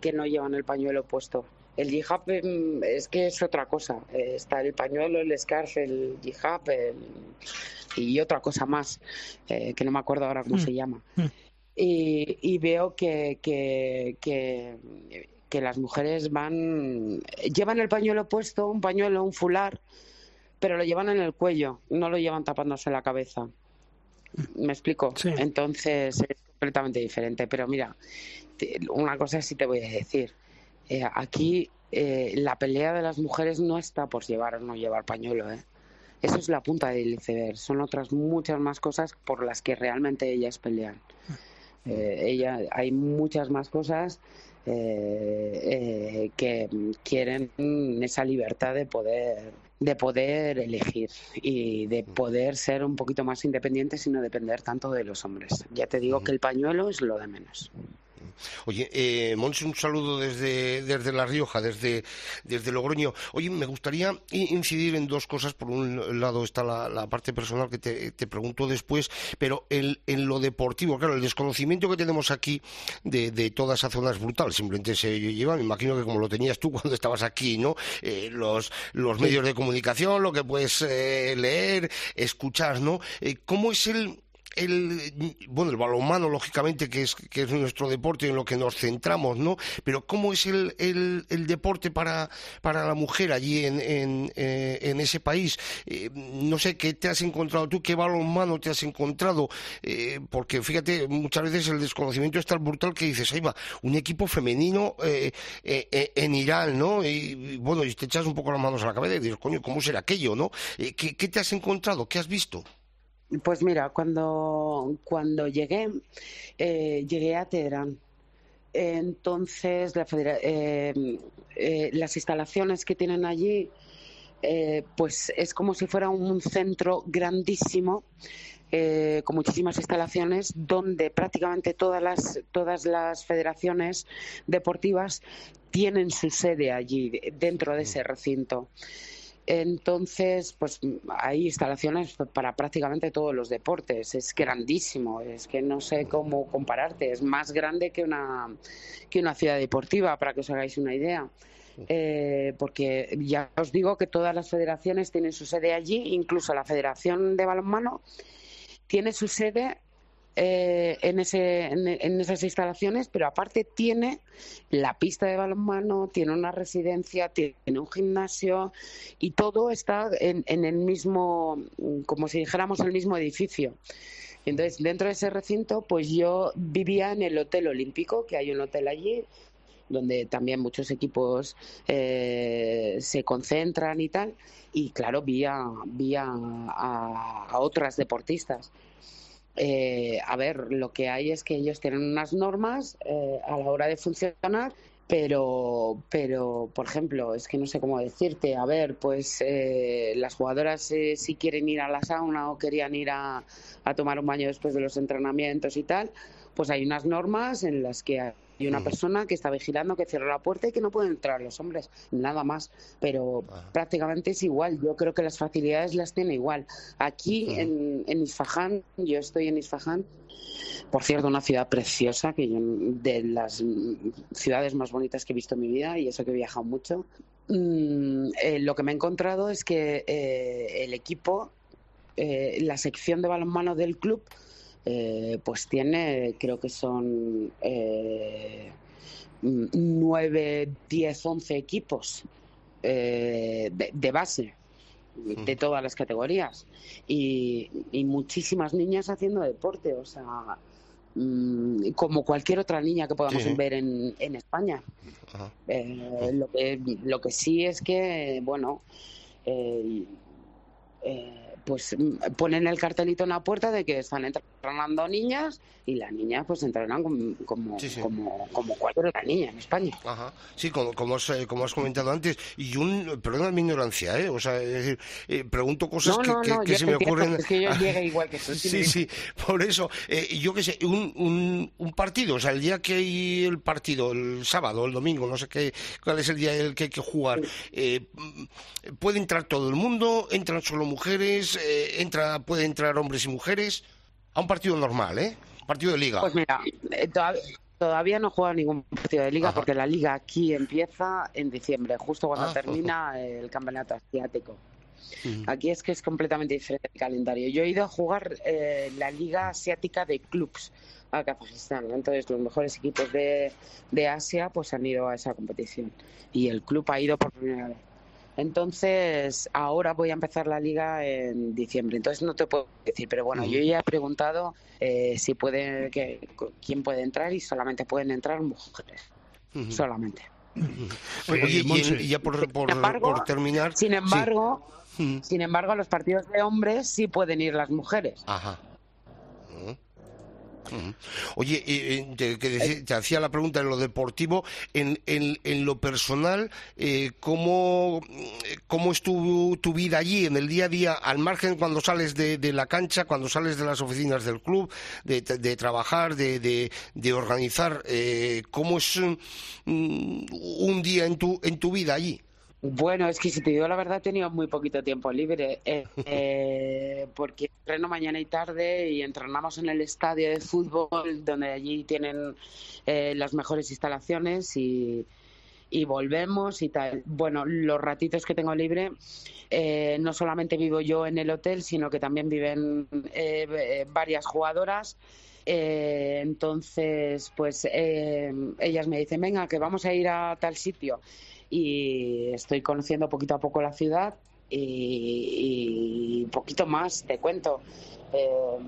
I: que no llevan el pañuelo puesto. El hijab mm, es que es otra cosa. Eh, está el pañuelo, el scarf, el hijab el- y otra cosa más, eh, que no me acuerdo ahora cómo
C: Mm.
I: se llama.
C: Mm.
I: Y, y veo que, que, que, que las mujeres van, llevan el pañuelo puesto, un pañuelo, un fular, pero lo llevan en el cuello, no lo llevan tapándose la cabeza. ¿Me explico?
C: Sí.
I: Entonces es completamente diferente. Pero mira, una cosa sí te voy a decir. Eh, aquí eh, la pelea de las mujeres no está por llevar o no llevar pañuelo, ¿eh? Eso es la punta del iceberg. Son otras muchas más cosas por las que realmente ellas pelean. Eh, ella, hay muchas más cosas que quieren esa libertad de poder de poder elegir y de poder ser un poquito más independientes y no depender tanto de los hombres. Ya te digo que el pañuelo es lo de menos.
E: Oye, eh, un saludo desde, desde La Rioja, desde, desde Logroño. Oye, me gustaría incidir en dos cosas. Por un lado está la, la parte personal que te, te pregunto después, pero el- en lo deportivo, claro, el desconocimiento que tenemos aquí de, de toda esa zona es brutal. Simplemente se lleva, me imagino que como lo tenías tú cuando estabas aquí, ¿no? Eh, los, los medios de comunicación, lo que puedes eh, leer, escuchar, ¿no? Eh, ¿Cómo es el el bueno el balonmano lógicamente que es que es nuestro deporte en lo que nos centramos no pero cómo es el, el, el deporte para para la mujer allí en en, eh, ese país Eh, no sé qué te has encontrado tú qué balonmano te has encontrado Eh, porque fíjate muchas veces el desconocimiento es tan brutal que dices ahí va un equipo femenino en Irán no y, bueno y te echas un poco las manos a la cabeza y dices coño cómo será aquello no ¿qué, qué te has encontrado qué has visto
I: Pues mira, cuando, cuando llegué, eh, llegué a Teherán. Entonces, la eh, eh, las instalaciones que tienen allí, eh, pues es como si fuera un centro grandísimo, eh, con muchísimas instalaciones, donde prácticamente todas las, todas las federaciones deportivas tienen su sede allí, dentro de ese recinto. Entonces, pues hay instalaciones para prácticamente todos los deportes. Es grandísimo, es que no sé cómo compararte. Es más grande que una, que una ciudad deportiva, para que os hagáis una idea. Eh, porque ya os digo que todas las federaciones tienen su sede allí, incluso la Federación de Balonmano tiene su sede eh, en, ese, en, esas instalaciones, pero aparte tiene la pista de balonmano, tiene una residencia, tiene un gimnasio y todo está en, en el mismo, como si dijéramos, el mismo edificio. Entonces, dentro de ese recinto, pues yo vivía en el Hotel Olímpico, que hay un hotel allí, donde también muchos equipos eh, se concentran y tal. Y claro, vi a, a, a otras deportistas. Eh, a ver, lo que hay es que ellos tienen unas normas eh, a la hora de funcionar pero, pero, por ejemplo, es que no sé cómo decirte, a ver, pues eh, las jugadoras eh, si quieren ir a la sauna o querían ir a, a, tomar un baño después de los entrenamientos y tal, pues hay unas normas en las que hay una persona que está vigilando que cierra la puerta y que no pueden entrar los hombres, nada más, pero prácticamente es igual, yo creo que las facilidades las tiene igual. Aquí en, en Isfahan, yo estoy en Isfahan, por cierto, una ciudad preciosa, que yo, de las ciudades más bonitas que he visto en mi vida, y eso que he viajado mucho. Mm, eh, lo que me he encontrado es que eh, el equipo, eh, la sección de balonmano del club, eh, pues tiene, creo que son eh, nueve, diez, once equipos eh, de, de base de todas las categorías y, y, muchísimas niñas haciendo deporte, o sea, mmm, como cualquier otra niña que podamos
E: Sí.
I: ver en, en España. Eh, lo, que, lo que sí es que, bueno, eh, eh, pues mm, ponen el cartelito en la puerta de que están entrenando niñas y las niñas pues entrenan como, como,
E: Sí, sí.
I: como, como cualquier otra niña en España.
E: Ajá. Sí, como, como, has, eh, como has comentado antes. Y un, perdona mi ignorancia, ¿eh? O sea, es decir, eh, pregunto cosas
I: No,
E: que,
I: no,
E: que-
I: no,
E: que
I: yo
E: se me
I: entiendo,
E: ocurren.
I: es que yo llegué igual que tú, sí,
E: Sí, por eso. Eh, yo qué sé, un, un, un partido, o sea, el día que hay el partido, el sábado, el domingo, no sé qué, cuál es el día en el que hay que jugar, eh, mm, puede entrar todo el mundo, entran solo mujeres, eh, entra, puede entrar hombres y mujeres, a un partido normal, ¿eh? Partido de liga.
I: Pues mira, eh, todavía, todavía no juega ningún partido de liga
E: Ajá.
I: porque la liga aquí empieza en diciembre, justo cuando
E: Ah,
I: termina el campeonato asiático. Aquí es que es completamente diferente el calendario. Yo he ido a jugar eh, la Liga Asiática de Clubs a Kazajistán. Entonces, los mejores equipos de, de Asia pues han ido a esa competición. Y el club ha ido por primera vez. Entonces, ahora voy a empezar la liga en diciembre. Entonces, no te puedo decir, pero bueno, yo ya he preguntado eh, si puede, que, quién puede entrar y solamente pueden entrar mujeres. Solamente.
E: Oye, y, en-
J: Monse.
E: y ya por, por,
I: Sin embargo-
E: por terminar.
I: Sin embargo, sin embargo, a los partidos de hombres sí pueden ir las mujeres.
E: Ajá. Oye, eh, eh, te, que deci- te hacía la pregunta en lo deportivo, en, en, en lo personal, eh, ¿cómo, eh, ¿cómo es tu, tu vida allí en el día a día, al margen cuando sales de, de la cancha, cuando sales de las oficinas del club, de, de trabajar, de, de, de organizar? eh, ¿Cómo es mm, un día en tu, en tu vida allí?
I: Bueno, es que si te digo la verdad, he tenido muy poquito tiempo libre, eh, eh, porque entreno mañana y tarde y entrenamos en el estadio de fútbol, donde allí tienen eh, las mejores instalaciones y, y volvemos y tal. Bueno, los ratitos que tengo libre, eh, no solamente vivo yo en el hotel, sino que también viven varias jugadoras. Eh, entonces, pues ellas me dicen, venga, que vamos a ir a tal sitio y estoy conociendo poquito a poco la ciudad y, y poquito más te cuento. Eh,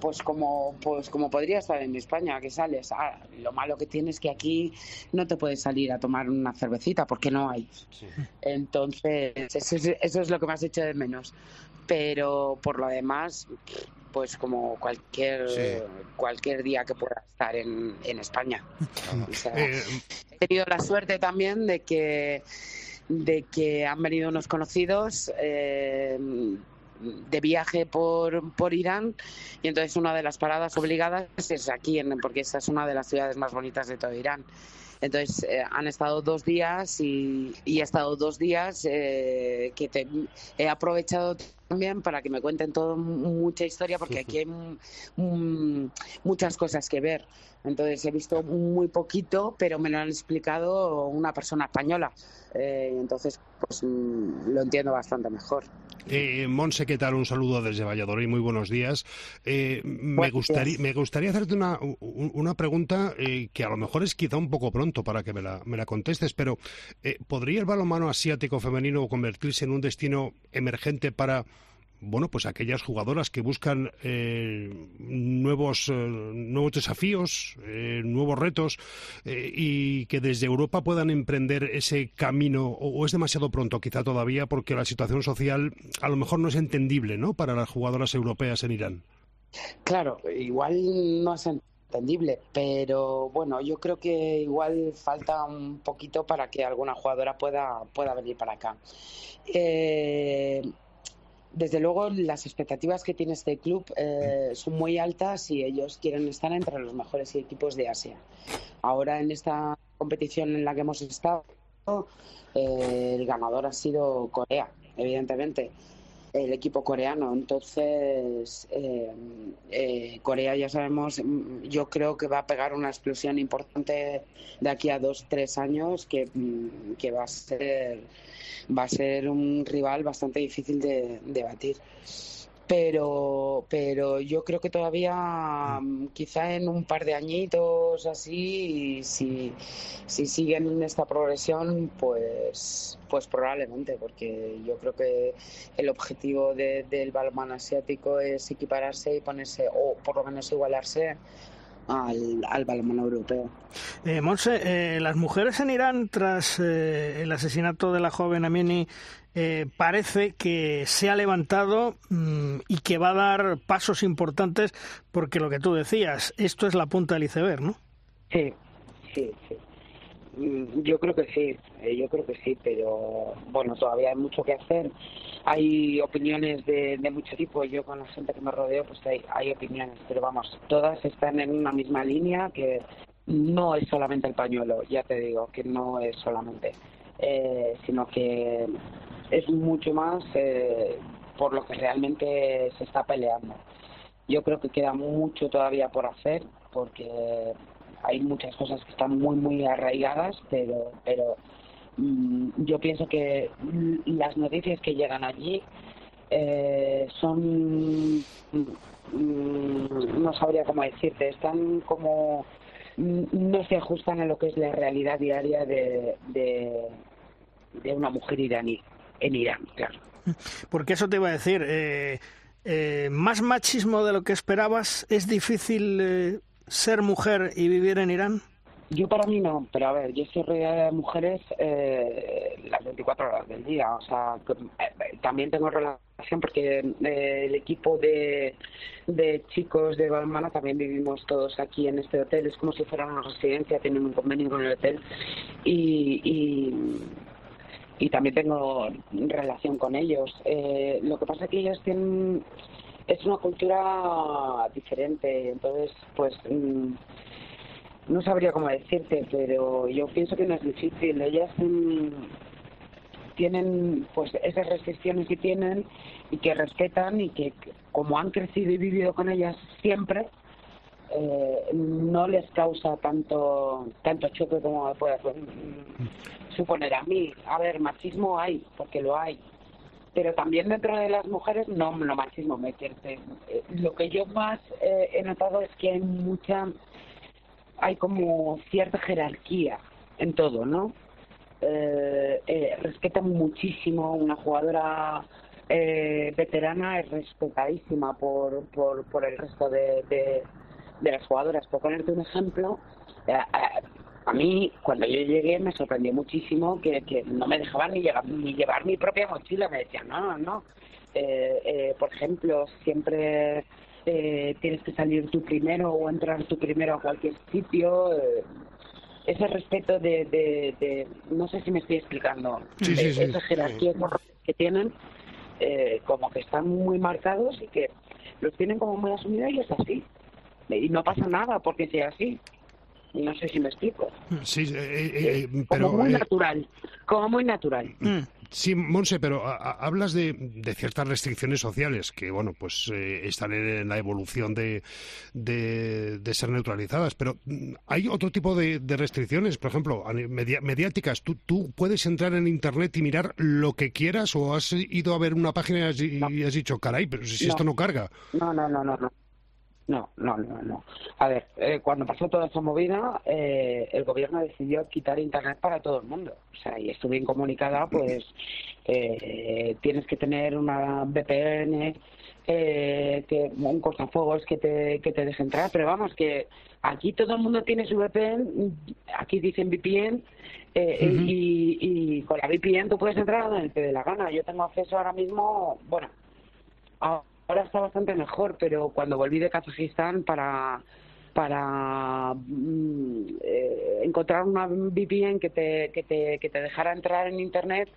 I: pues como pues como podría estar en España que sales. Ah, lo malo que tienes es que aquí no te puedes salir a tomar una cervecita porque no hay. Entonces eso es, eso es lo que me has hecho de menos. Pero por lo demás pues como cualquier
E: Sí.
I: cualquier día que pueda estar en, en España O sea,
J: Eh,
I: he tenido la suerte también de que de que han venido unos conocidos eh, de viaje por, por Irán y entonces una de las paradas obligadas es aquí en, porque esta es una de las ciudades más bonitas de todo Irán entonces eh, han estado dos días y, y he estado dos días eh, que te- he aprovechado también para que me cuenten todo mucha historia porque aquí hay mm, mm, muchas cosas que ver entonces he visto muy poquito, pero me lo han explicado una persona española. Eh, entonces, pues mm, lo entiendo bastante mejor.
J: Eh, Monse, ¿qué tal? Un saludo desde Valladolid, muy buenos días. Eh, me, gustaría, me gustaría hacerte una, una pregunta eh, que a lo mejor es quizá un poco pronto para que me la, me la contestes, pero eh, ¿podría el balonmano asiático femenino convertirse en un destino emergente para bueno, pues aquellas jugadoras que buscan eh, nuevos, eh, nuevos desafíos, eh, nuevos retos eh, y que desde Europa puedan emprender ese camino o, o es demasiado pronto quizá todavía porque la situación social a lo mejor no es entendible, ¿no? Para las jugadoras europeas en Irán.
I: Claro, igual no es entendible, pero bueno, yo creo que igual falta un poquito para que alguna jugadora pueda, pueda venir para acá. Eh, desde luego, las expectativas que tiene este club eh, son muy altas y ellos quieren estar entre los mejores equipos de Asia. Ahora, en esta competición en la que hemos estado, eh, el ganador ha sido Corea, evidentemente el equipo coreano. Entonces, eh, eh, Corea ya sabemos, mm, yo creo que va a pegar una explosión importante de aquí a dos, tres años que, mm, que va a ser va a ser un rival bastante difícil de, de batir pero pero yo creo que todavía mm, quizá en un par de añitos así si, si siguen en esta progresión pues pues probablemente porque yo creo que el objetivo del balonmano asiático es equipararse y ponerse o por lo menos igualarse al, al balonmano europeo.
C: Eh, Monse, eh, las mujeres en Irán, tras eh, el asesinato de la joven Amini, eh, parece que se ha levantado mm, y que va a dar pasos importantes porque lo que tú decías, esto es la punta del iceberg, ¿no?
I: Sí, sí, sí. Mm, yo creo que sí, eh, yo creo que sí, pero bueno, todavía hay mucho que hacer. Hay opiniones de, de mucho tipo. Yo con la gente que me rodeo, pues hay, hay opiniones, pero vamos, todas están en una misma línea que no es solamente el pañuelo, ya te digo, que no es solamente, eh, sino que es mucho más eh, por lo que realmente se está peleando. Yo creo que queda mucho todavía por hacer porque hay muchas cosas que están muy muy arraigadas, pero pero mm, yo pienso que las noticias que llegan allí eh, son mm, no sabría cómo decirte, están como mm, no se ajustan a lo que es la realidad diaria de, de, de una mujer iraní en Irán, claro.
C: Porque eso te iba a decir, eh, eh, más machismo de lo que esperabas, ¿es difícil eh, ser mujer y vivir en Irán?
I: Yo para mí no, pero a ver, yo estoy rodeada de mujeres eh, las 24 horas del día, o sea, eh, también tengo relación porque eh, el equipo de, de chicos de Balmana también vivimos todos aquí en este hotel, es como si fuera una residencia, tienen un convenio con el hotel y, y y también tengo relación con ellos. Eh, lo que pasa es que ellos tienen es una cultura diferente, entonces pues mm, no sabría cómo decirte, pero yo pienso que no es difícil. Ellas mm, tienen pues esas restricciones que tienen y que respetan y que como han crecido y vivido con ellas siempre, eh, no les causa tanto tanto choque como me puede suponer a mí. A ver, machismo hay, porque lo hay. Pero también dentro de las mujeres, no, lo machismo me quiere. Lo que yo más eh, he notado es que hay mucha, hay como cierta jerarquía en todo, ¿no? Eh, eh, respetan muchísimo una jugadora eh, veterana es respetadísima por, por, por el resto de, de, las jugadoras. Por ponerte un ejemplo, eh, eh, a mí cuando yo llegué me sorprendió muchísimo que, que no me dejaban ni, llegar, ni llevar mi propia mochila, me decían, no, no, no. Eh, eh, por ejemplo, siempre eh, tienes que salir tú primero o entrar tú primero a cualquier sitio. Eh, ese respeto de, de, de, no sé si me estoy explicando,
J: Sí, sí,
I: de
J: sí.
I: esa jerarquía que tienen, eh, como que están muy marcados y que los tienen como muy asumidos y es así. Y no pasa nada porque sea así. No sé si me explico.
J: Sí, eh, eh, eh,
I: como
J: pero...
I: muy
J: eh,
I: natural, como muy natural.
J: Sí, Monse, pero a- a- hablas de, de ciertas restricciones sociales que, bueno, pues eh, están en la evolución de, de, de ser neutralizadas, pero mm, hay otro tipo de, de restricciones, por ejemplo, media- mediáticas. ¿Tú, ¿Tú puedes entrar en Internet y mirar lo que quieras o has ido a ver una página y has, y has dicho, caray, pero si
I: No.
J: esto no carga?
I: No, no, no, no, no. No, no, no, no. A ver, eh, cuando pasó toda esa movida, eh, el gobierno decidió quitar Internet para todo el mundo. O sea, y estuve bien comunicada, pues eh, tienes que tener una VPN, eh, que, un cortafuegos que te, que te deje entrar. Pero vamos, que aquí todo el mundo tiene su VPN, aquí dicen VPN, eh, y, y con la VPN tú puedes entrar donde te dé la gana. Yo tengo acceso ahora mismo, bueno, a- ahora está bastante mejor, pero cuando volví de Kazajistán para para mm, eh, encontrar una VPN que te, que te, que te dejara entrar en Internet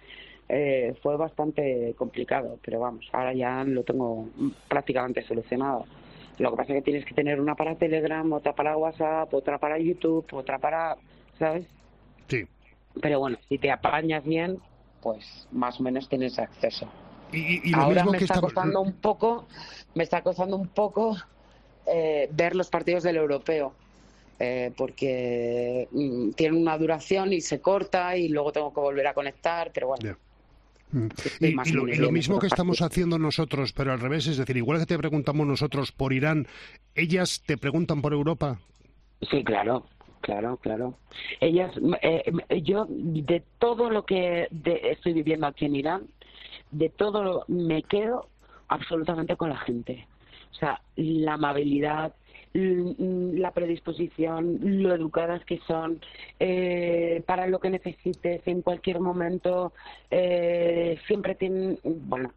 I: eh, fue bastante complicado, pero vamos, ahora ya lo tengo prácticamente solucionado. Lo que pasa es que tienes que tener una para Telegram, otra para WhatsApp, otra para YouTube, otra para, ¿sabes?
J: Sí.
I: Pero bueno, si te apañas bien, pues más o menos tienes acceso.
J: Y, y lo
I: Ahora
J: mismo
I: me
J: que
I: está
J: estamos-
I: costando un poco, me está costando un poco eh, ver los partidos del europeo. eh, porque mm, tienen una duración y se corta y luego tengo que volver a conectar, pero bueno.
J: Mm. Y, lo, y mismo que estamos haciendo nosotros, pero al revés, es decir, igual que te preguntamos nosotros por Irán, ellas te preguntan por Europa.
I: Sí, claro, claro, claro. Ellas, eh, yo de todo lo que de- estoy viviendo aquí en Irán, de todo lo- me quedo absolutamente con la gente. O sea, la amabilidad, la predisposición, lo educadas que son, eh, para lo que necesites en cualquier momento, eh, siempre tienen, bueno,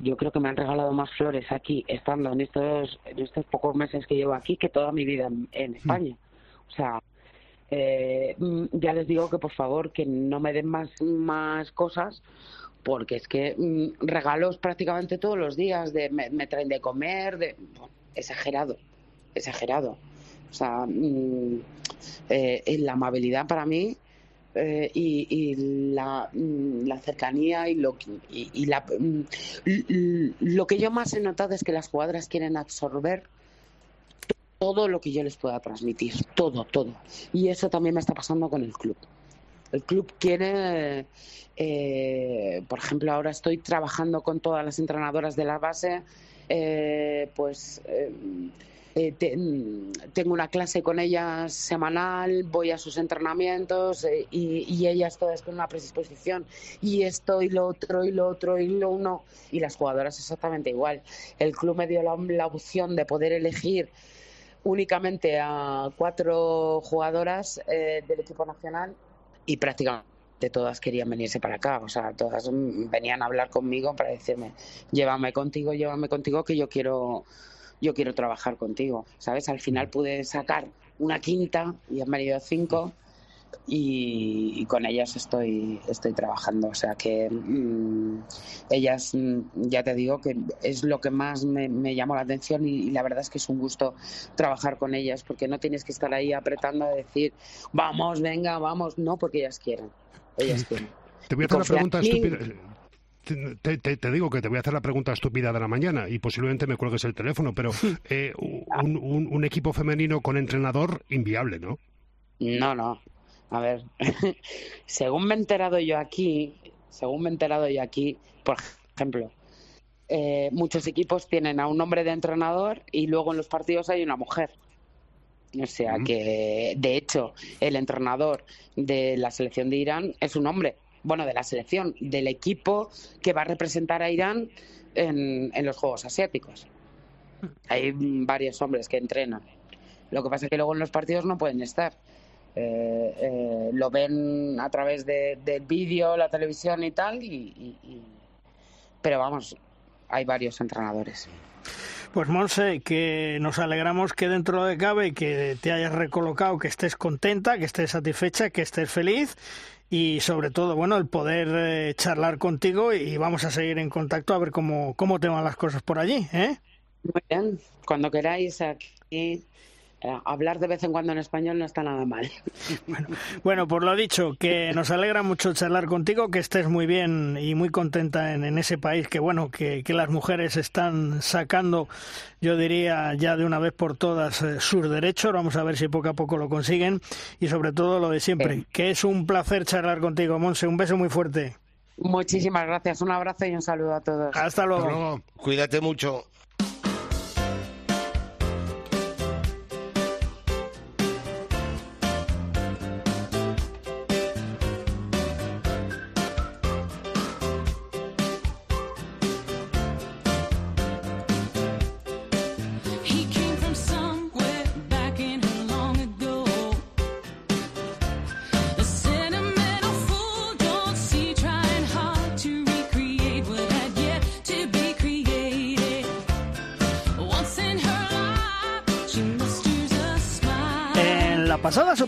I: yo creo que me han regalado más flores aquí, estando en estos, en estos pocos meses que llevo aquí, que toda mi vida en, en España. O sea, eh, mm, ya les digo que por favor que no me den más, más cosas porque es que mm, regalos prácticamente todos los días, de me, traen de comer, de exagerado, exagerado. O sea, mm, eh, la amabilidad para mí eh, y, mm, la cercanía y lo y, y la, mm, lo que yo más he notado es que las jugadoras quieren absorber todo lo que yo les pueda transmitir, todo, todo. Y eso también me está pasando con el club. El club quiere, eh, por ejemplo, ahora estoy trabajando con todas las entrenadoras de la base, eh, pues eh, eh, mm, tengo una clase con ellas semanal, voy a sus entrenamientos y, ellas todas con una predisposición y esto y lo otro y lo otro y lo uno y las jugadoras exactamente igual. El club me dio la, opción de poder elegir únicamente a cuatro jugadoras del equipo nacional y prácticamente todas querían venirse para acá, o sea, todas mm, venían a hablar conmigo para decirme, llévame contigo, llévame contigo, que yo quiero, yo quiero trabajar contigo, ¿sabes? Al final pude sacar una quinta y han venido cinco y, y con ellas estoy, estoy trabajando, o sea que mm, ellas, mm, ya te digo que es lo que más me, me llamó la atención y, y la verdad es que es un gusto trabajar con ellas porque no tienes que estar ahí apretando a decir, vamos, venga, vamos, no, porque ellas quieren, ellas quieren.
J: Te voy a hacer la
I: confían
J: pregunta estúpida. Te, te- te digo que te voy a hacer la pregunta estúpida de la mañana y posiblemente me cuelgues el teléfono, pero eh, un, un- un equipo femenino con entrenador inviable, ¿no?
I: No, no. A ver, según me he enterado yo aquí, según me he enterado yo aquí, por ejemplo, eh, muchos equipos tienen a un hombre de entrenador y luego en los partidos hay una mujer. O sea que, de hecho, el entrenador de la selección de Irán es un hombre. Bueno, de la selección, del equipo que va a representar a Irán en, en los Juegos Asiáticos. Hay varios hombres que entrenan. Lo que pasa es que luego en los partidos no pueden estar. Eh, eh, lo ven a través de- del vídeo, la televisión y tal, y, y- y- pero vamos, hay varios entrenadores.
C: Pues Monse, que nos alegramos que dentro de cabe que te hayas recolocado, que estés contenta, que estés satisfecha, que estés feliz y sobre todo, bueno, el poder eh, charlar contigo y vamos a seguir en contacto a ver cómo, cómo te van las cosas por allí, ¿eh?
I: Muy bien, cuando queráis aquí, hablar de vez en cuando en español no está nada mal.
C: Bueno, por lo dicho, que nos alegra mucho charlar contigo, que estés muy bien y muy contenta en, en ese país, que bueno, que, que las mujeres están sacando, yo diría ya de una vez por todas, eh, sus derechos. Vamos a ver si poco a poco lo consiguen y sobre todo lo de siempre, que es un placer charlar contigo, Monse. Un beso muy fuerte.
I: Muchísimas gracias, un abrazo y un saludo a todos.
C: Hasta luego.
E: Cuídate mucho.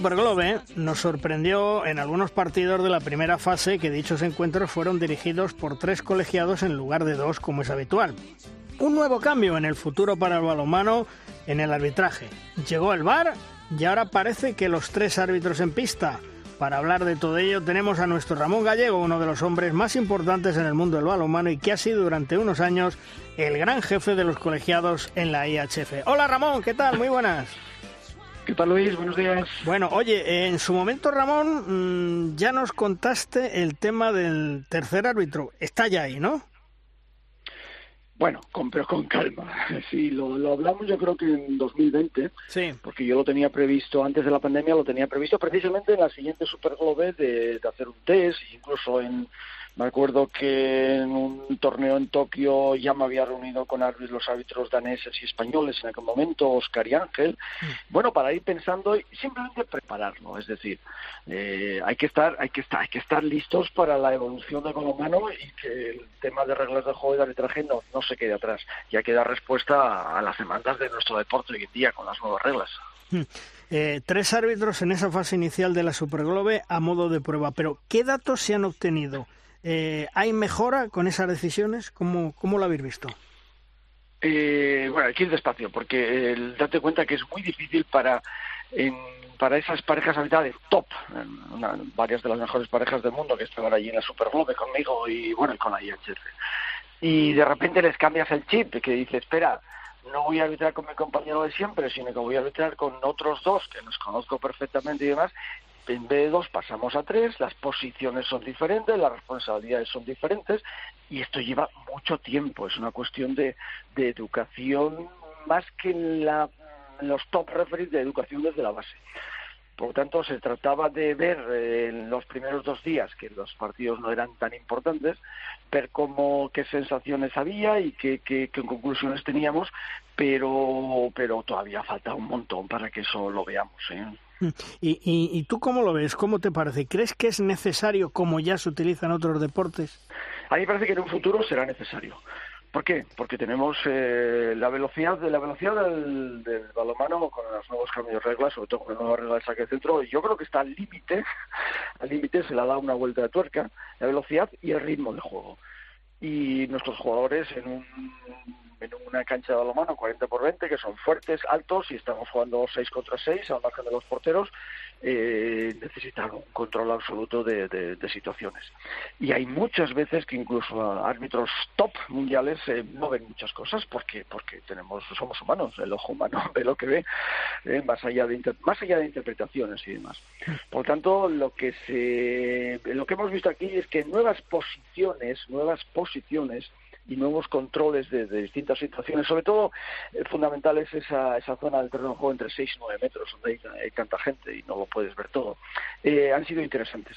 C: Superglobe nos sorprendió en algunos partidos de la primera fase que dichos encuentros fueron dirigidos por tres colegiados en lugar de dos como es habitual. Un nuevo cambio en el futuro para el balonmano en el arbitraje. Llegó el VAR y ahora parece que los tres árbitros en pista. Para hablar de todo ello tenemos a nuestro Ramón Gallego, uno de los hombres más importantes en el mundo del balonmano y que ha sido durante unos años el gran jefe de los colegiados en la IHF. Hola Ramón, ¿qué tal? Muy buenas.
K: ¿Qué tal Luis? Buenos días.
C: Bueno, oye, en su momento Ramón, mm, ya nos contaste el tema del tercer árbitro. Está ya ahí, ¿no?
K: Bueno, con, pero con calma. Sí, lo, lo hablamos yo creo que en 2020,
C: Sí.
K: porque yo lo tenía previsto, antes de la pandemia lo tenía previsto precisamente en la siguiente Super Globe de, de hacer un test, incluso en, me acuerdo que en un torneo en Tokio ya me había reunido con los árbitros daneses y españoles en aquel momento, Oscar y Ángel, bueno, para ir pensando y simplemente prepararlo, es decir, eh, hay que estar, hay que estar, hay que estar listos para la evolución del balonmano y que el tema de reglas de juego y de arbitraje no, no se quede atrás, ya que da respuesta a, a las demandas de nuestro deporte hoy en día con las nuevas reglas.
C: Mm. Eh, tres árbitros en esa fase inicial de la Superglobe a modo de prueba, pero ¿qué datos se han obtenido? Eh, ¿Hay mejora con esas decisiones? ¿Cómo, cómo lo habéis visto?
K: Eh, bueno, hay que despacio, porque eh, date cuenta que es muy difícil para en- para esas parejas arbitrales top, una- varias de las mejores parejas del mundo que estaban allí en la Super Globe conmigo y bueno, con la IHF. Y de repente les cambias el chip, que dice, espera, no voy a arbitrar con mi compañero de siempre, sino que voy a arbitrar con otros dos que los conozco perfectamente y demás. En vez de dos pasamos a tres, las posiciones son diferentes, las responsabilidades son diferentes y esto lleva mucho tiempo. Es una cuestión de, educación más que en, la, los top referees de educación desde la base. Por lo tanto, se trataba de ver eh, en los primeros dos días, que los partidos no eran tan importantes, ver cómo, qué sensaciones había y qué, qué, qué conclusiones teníamos, pero, pero todavía falta un montón para que eso lo veamos. ¿eh?
C: ¿Y, y, y tú cómo lo ves? ¿Cómo te parece? ¿Crees que es necesario, como ya se utiliza en otros deportes?
K: A mí me parece que en un futuro será necesario. ¿Por qué? Porque tenemos eh, la velocidad de la velocidad del, del balonmano con los nuevos cambios de reglas, sobre todo con la nueva regla del saque de centro. Yo creo que está al límite, al límite se le dado una vuelta de tuerca, la velocidad y el ritmo de juego. Y nuestros jugadores en un en una cancha de balonmano 40 por 20 que son fuertes, altos y estamos jugando 6 contra 6 al margen de los porteros eh, necesitan un control absoluto de, de, situaciones. Y hay muchas veces que incluso árbitros top mundiales eh, no ven muchas cosas porque porque tenemos somos humanos, el ojo humano ve lo que ve, eh, más allá de más allá de interpretaciones y demás. Por tanto, lo que se lo que hemos visto aquí es que nuevas posiciones, nuevas posiciones y nuevos controles de, de, distintas situaciones. Sobre todo, eh, fundamental es esa, esa zona del terreno de juego entre 6 y 9 metros, donde hay, hay tanta gente y no lo puedes ver todo. Eh, han sido interesantes.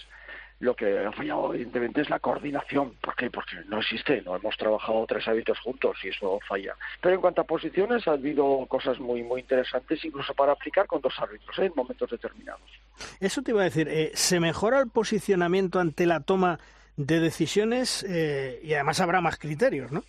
K: Lo que ha fallado, evidentemente, es la coordinación. ¿Por qué? Porque no existe. No hemos trabajado tres hábitos juntos y eso falla. Pero en cuanto a posiciones, ha habido cosas muy, muy interesantes, incluso para aplicar con dos árbitros ¿eh? en momentos determinados.
C: Eso te iba a decir. ¿Se mejora el posicionamiento ante la toma de decisiones eh, y además habrá más criterios, ¿no?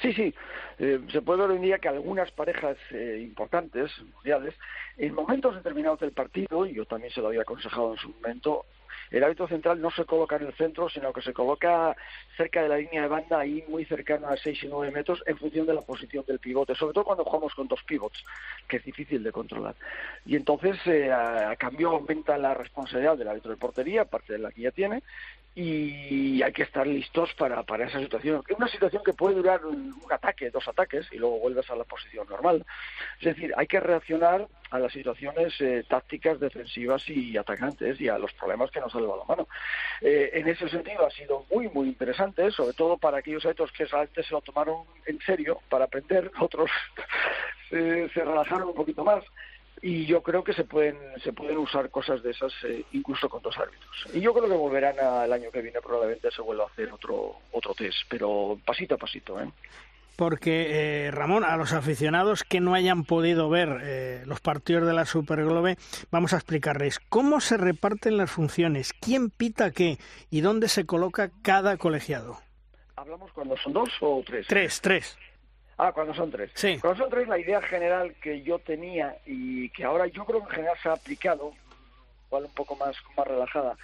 K: Sí, sí. Eh, se puede ver hoy en día que algunas parejas eh, importantes, mundiales, en momentos determinados del partido, y yo también se lo había aconsejado en su momento, el árbitro central no se coloca en el centro, sino que se coloca cerca de la línea de banda, ahí muy cercano a 6 y 9 metros, en función de la posición del pivote, sobre todo cuando jugamos con dos pivots, que es difícil de controlar. Y entonces, eh, a, a, cambio, aumenta la responsabilidad del árbitro de portería, aparte de la que ya tiene, y hay que estar listos para, para esa situación. Una situación que puede durar un, un, ataque, dos ataques, y luego vuelves a la posición normal. Es decir, hay que reaccionar a las situaciones eh, tácticas, defensivas y atacantes y a los problemas que nos ha llevado la mano. Eh, en ese sentido ha sido muy, muy interesante, sobre todo para aquellos árbitros que realmente se lo tomaron en serio para aprender, otros se, se relajaron un poquito más y yo creo que se pueden se pueden usar cosas de esas eh, incluso con dos árbitros y yo creo que volverán al año que viene probablemente se vuelva a hacer otro otro test pero pasito a pasito ¿eh?
C: Porque eh, Ramón a los aficionados que no hayan podido ver eh, los partidos de la Superglobe vamos a explicarles cómo se reparten las funciones quién pita qué y dónde se coloca cada colegiado
K: hablamos cuando son dos o tres
C: tres tres
K: Ah, cuando son tres.
C: Sí.
K: Cuando son tres, la idea general que yo tenía y que ahora yo creo que en general se ha aplicado, igual un poco más, más relajada,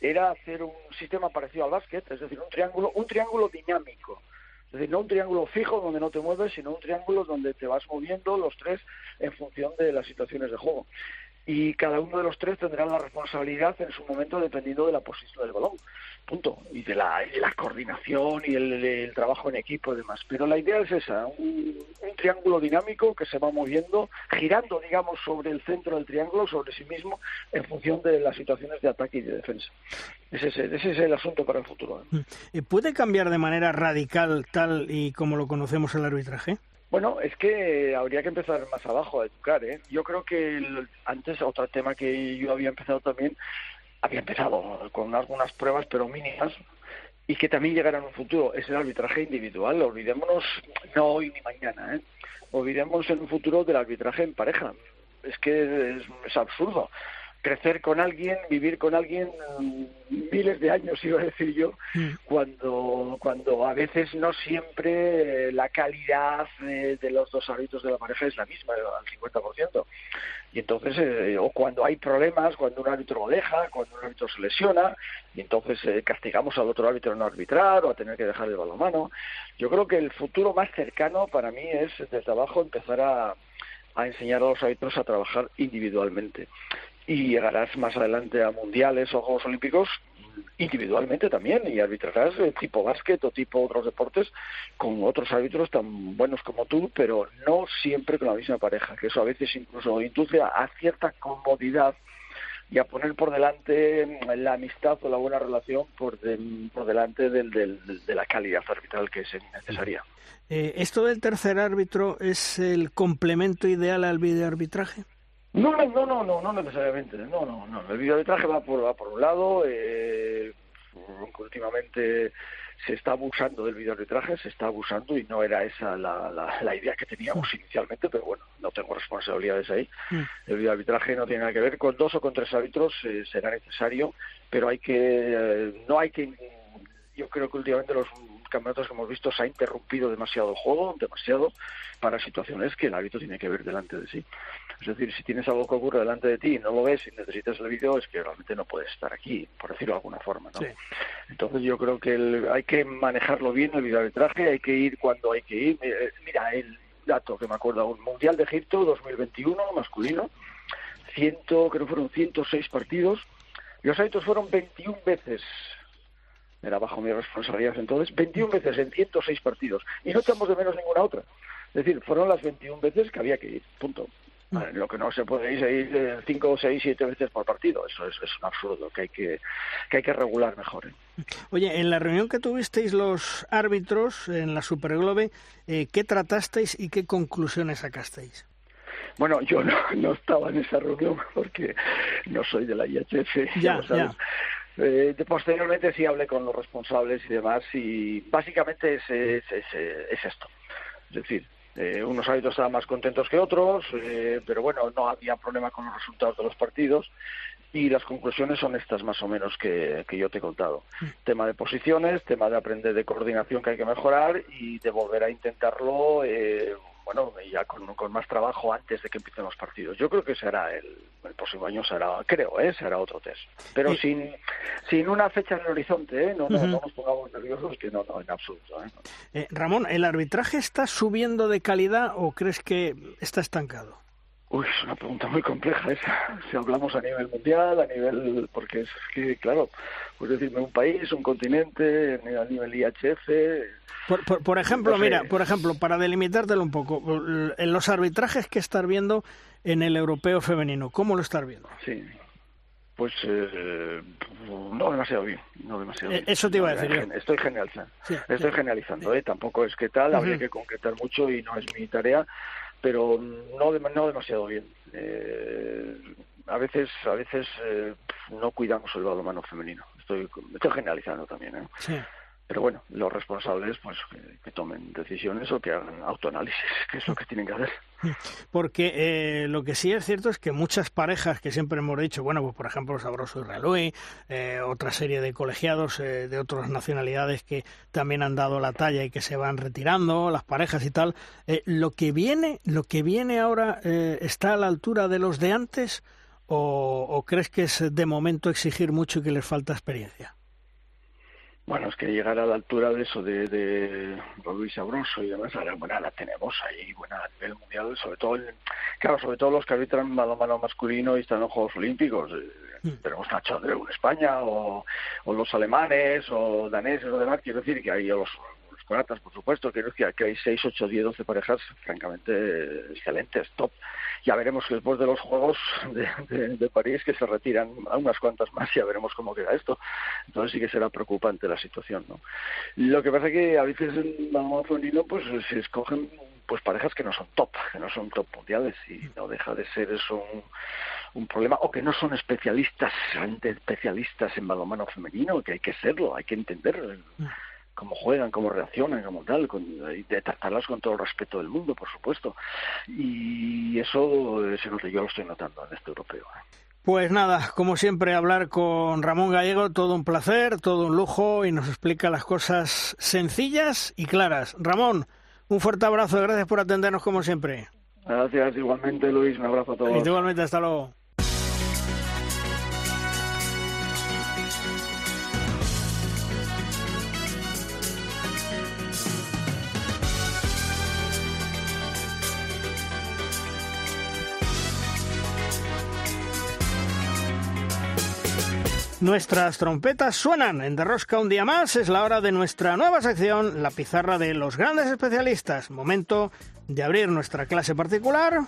K: era hacer un sistema parecido al básquet, es decir, un triángulo, un triángulo dinámico. Es decir, no un triángulo fijo donde no te mueves, sino un triángulo donde te vas moviendo los tres en función de las situaciones de juego. Y cada uno de los tres tendrá la responsabilidad en su momento dependiendo de la posición del balón. Punto. Y de la, coordinación y el, trabajo en equipo y demás. Pero la idea es esa, un, triángulo dinámico que se va moviendo, girando, digamos, sobre el centro del triángulo, sobre sí mismo, en función de las situaciones de ataque y de defensa. Ese es, ese es el asunto para el futuro. Eh,
C: ¿Puede cambiar de manera radical tal y como lo conocemos el arbitraje?
K: Bueno, es que habría que empezar más abajo a educar. ¿eh? Yo creo que el- antes otro tema que yo había empezado también, había empezado con algunas pruebas pero mínimas y que también llegará en un futuro, es el arbitraje individual. Olvidémonos, no hoy ni mañana, ¿eh? olvidémonos en un futuro del arbitraje en pareja. Es que es, es absurdo. Crecer con alguien, vivir con alguien mm, miles de años, iba a decir yo, cuando, cuando a veces no siempre eh, la calidad eh, de los dos árbitros de la pareja es la misma, eh, al 50%. Y entonces, eh, o cuando hay problemas, cuando un árbitro lo deja, cuando un árbitro se lesiona, y entonces eh, castigamos al otro árbitro a no arbitrar o a tener que dejar el balonmano. Yo creo que el futuro más cercano para mí es desde abajo empezar a, a enseñar a los árbitros a trabajar individualmente. Y llegarás más adelante a mundiales o Juegos Olímpicos individualmente también y arbitrarás eh, tipo básquet o tipo otros deportes con otros árbitros tan buenos como tú, pero no siempre con la misma pareja, que eso a veces incluso induce a, cierta comodidad y a poner por delante mm, la amistad o la buena relación por, por delante del, del- de la calidad arbitral que es necesaria.
C: Eh, ¿Esto del tercer árbitro es el complemento ideal al videoarbitraje?
K: No, no, no, no, no, no necesariamente. No, no, no. El videoarbitraje va por, va por un lado. Eh, últimamente se está abusando del videoarbitraje, se está abusando y no era esa la, la, la idea que teníamos inicialmente, pero bueno, no tengo responsabilidades ahí. El videoarbitraje no tiene nada que ver con dos o con tres árbitros, eh, será necesario, pero hay que, eh, no hay que, yo creo que últimamente los campeonatos que hemos visto se ha interrumpido demasiado el juego, demasiado, para situaciones que el árbitro tiene que ver delante de sí. Es decir, si tienes algo que ocurre delante de ti y no lo ves y necesitas el vídeo, es que realmente no puedes estar aquí, por decirlo de alguna forma, ¿no? Entonces yo creo que el- hay que manejarlo bien el videoarbitraje, hay que ir cuando hay que ir. Eh, Mira, el dato que me acuerdo, un Mundial de Egipto 2021 masculino, ciento, creo que fueron 106 partidos, los árbitros fueron 21 veces era bajo mi responsabilidad entonces, 21 veces en 106 partidos. Y no echamos de menos ninguna otra. Es decir, fueron las 21 veces que había que ir, punto. Vale, Lo que no se puede ir es ir 5, 6, 7 veces por partido. Eso es, es un absurdo que hay que, que hay que regular mejor. ¿eh?
C: Oye, en la reunión que tuvisteis los árbitros en la Superglobe, eh, ¿qué tratasteis y qué conclusiones sacasteis?
K: Bueno, yo no, no estaba en esa reunión porque no soy de la IHF.
C: Ya,
K: lo sabes. Eh, posteriormente sí hablé con los responsables y demás y básicamente es, es, es, es esto. Es decir, eh, unos árbitros estaban más contentos que otros, eh, pero bueno, no había problema con los resultados de los partidos y las conclusiones son estas más o menos que, que yo te he contado. Tema de posiciones, tema de aprender de coordinación que hay que mejorar y de volver a intentarlo, eh, bueno, ya con, con más trabajo antes de que empiecen los partidos. Yo creo que será el, el próximo año, será, creo, ¿eh? será otro test. Pero sin, sin una fecha en el horizonte, ¿eh? no, no, no nos pongamos nerviosos, que no, no, en absoluto. ¿eh?
C: Eh, Ramón, ¿el arbitraje está subiendo de calidad o crees que está estancado?
K: Uy, es una pregunta muy compleja esa. Si hablamos a nivel mundial, a nivel. Porque es que, claro, pues decirme un país, un continente, a nivel IHF.
C: Por, por- por ejemplo,
K: No sé.
C: mira, por ejemplo, para delimitártelo un poco, en los arbitrajes que estás viendo en el europeo femenino, ¿cómo lo estás viendo?
K: Sí. Pues eh, no demasiado bien, no demasiado
C: Eh,
K: bien.
C: eso te iba a decir yo.
K: Estoy generalizando,
C: Sí,
K: estoy
C: sí.
K: generalizando, ¿eh? Tampoco es que tal, habría que concretar mucho y no es mi tarea, pero no, no demasiado bien. Eh, a veces, a veces eh, no cuidamos el balonmano femenino. Estoy, estoy generalizando también, ¿eh?
C: Sí.
K: Pero bueno, los responsables pues que, tomen decisiones o que hagan autoanálisis, que es lo que tienen que hacer.
C: Porque eh, lo que sí es cierto es que muchas parejas que siempre hemos dicho, bueno, pues por ejemplo Sabroso y Relui, eh, otra serie de colegiados eh, de otras nacionalidades que también han dado la talla y que se van retirando, las parejas y tal, eh, lo que viene, lo que viene ahora eh, está a la altura de los de antes o, o crees que es de momento exigir mucho y que les falta experiencia?
K: Bueno, es que llegar a la altura de eso, de, de Luis Sabroso y demás, ahora, bueno, la tenemos ahí, buena a nivel mundial, sobre todo, el- claro, sobre todo los que arbitran balonmano masculino y están en los Juegos Olímpicos. Eh, Tenemos Nacho Andreu en España, o, o los alemanes, o daneses, o demás, quiero decir que hay los, por supuesto, quiero decir que hay 6, 8, 10, 12 parejas francamente excelentes, top. Ya veremos que después de los Juegos de, de- de París, que se retiran a unas cuantas más, ya veremos cómo queda esto. Entonces sí que será preocupante la situación, ¿no? Lo que pasa es que a veces en balonmano femenino pues se escogen pues parejas que no son top, que no son top mundiales y no deja de ser eso un, problema o que no son especialistas, realmente especialistas en balonmano femenino, que hay que serlo, hay que entender cómo juegan, cómo reaccionan, como tal, con, y de tratarlas con todo el respeto del mundo, por supuesto. Y eso se yo lo estoy notando en este europeo. ¿eh?
C: Pues nada, como siempre, hablar con Ramón Gallego, todo un placer, todo un lujo y nos explica las cosas sencillas y claras. Ramón, un fuerte abrazo, gracias por atendernos como siempre.
K: Gracias, igualmente Luis, un abrazo a todos.
C: Igualmente, hasta luego. Nuestras trompetas suenan en Derrosca un día más. Es la hora de nuestra nueva sección, la pizarra de los grandes especialistas. Momento de abrir nuestra clase particular,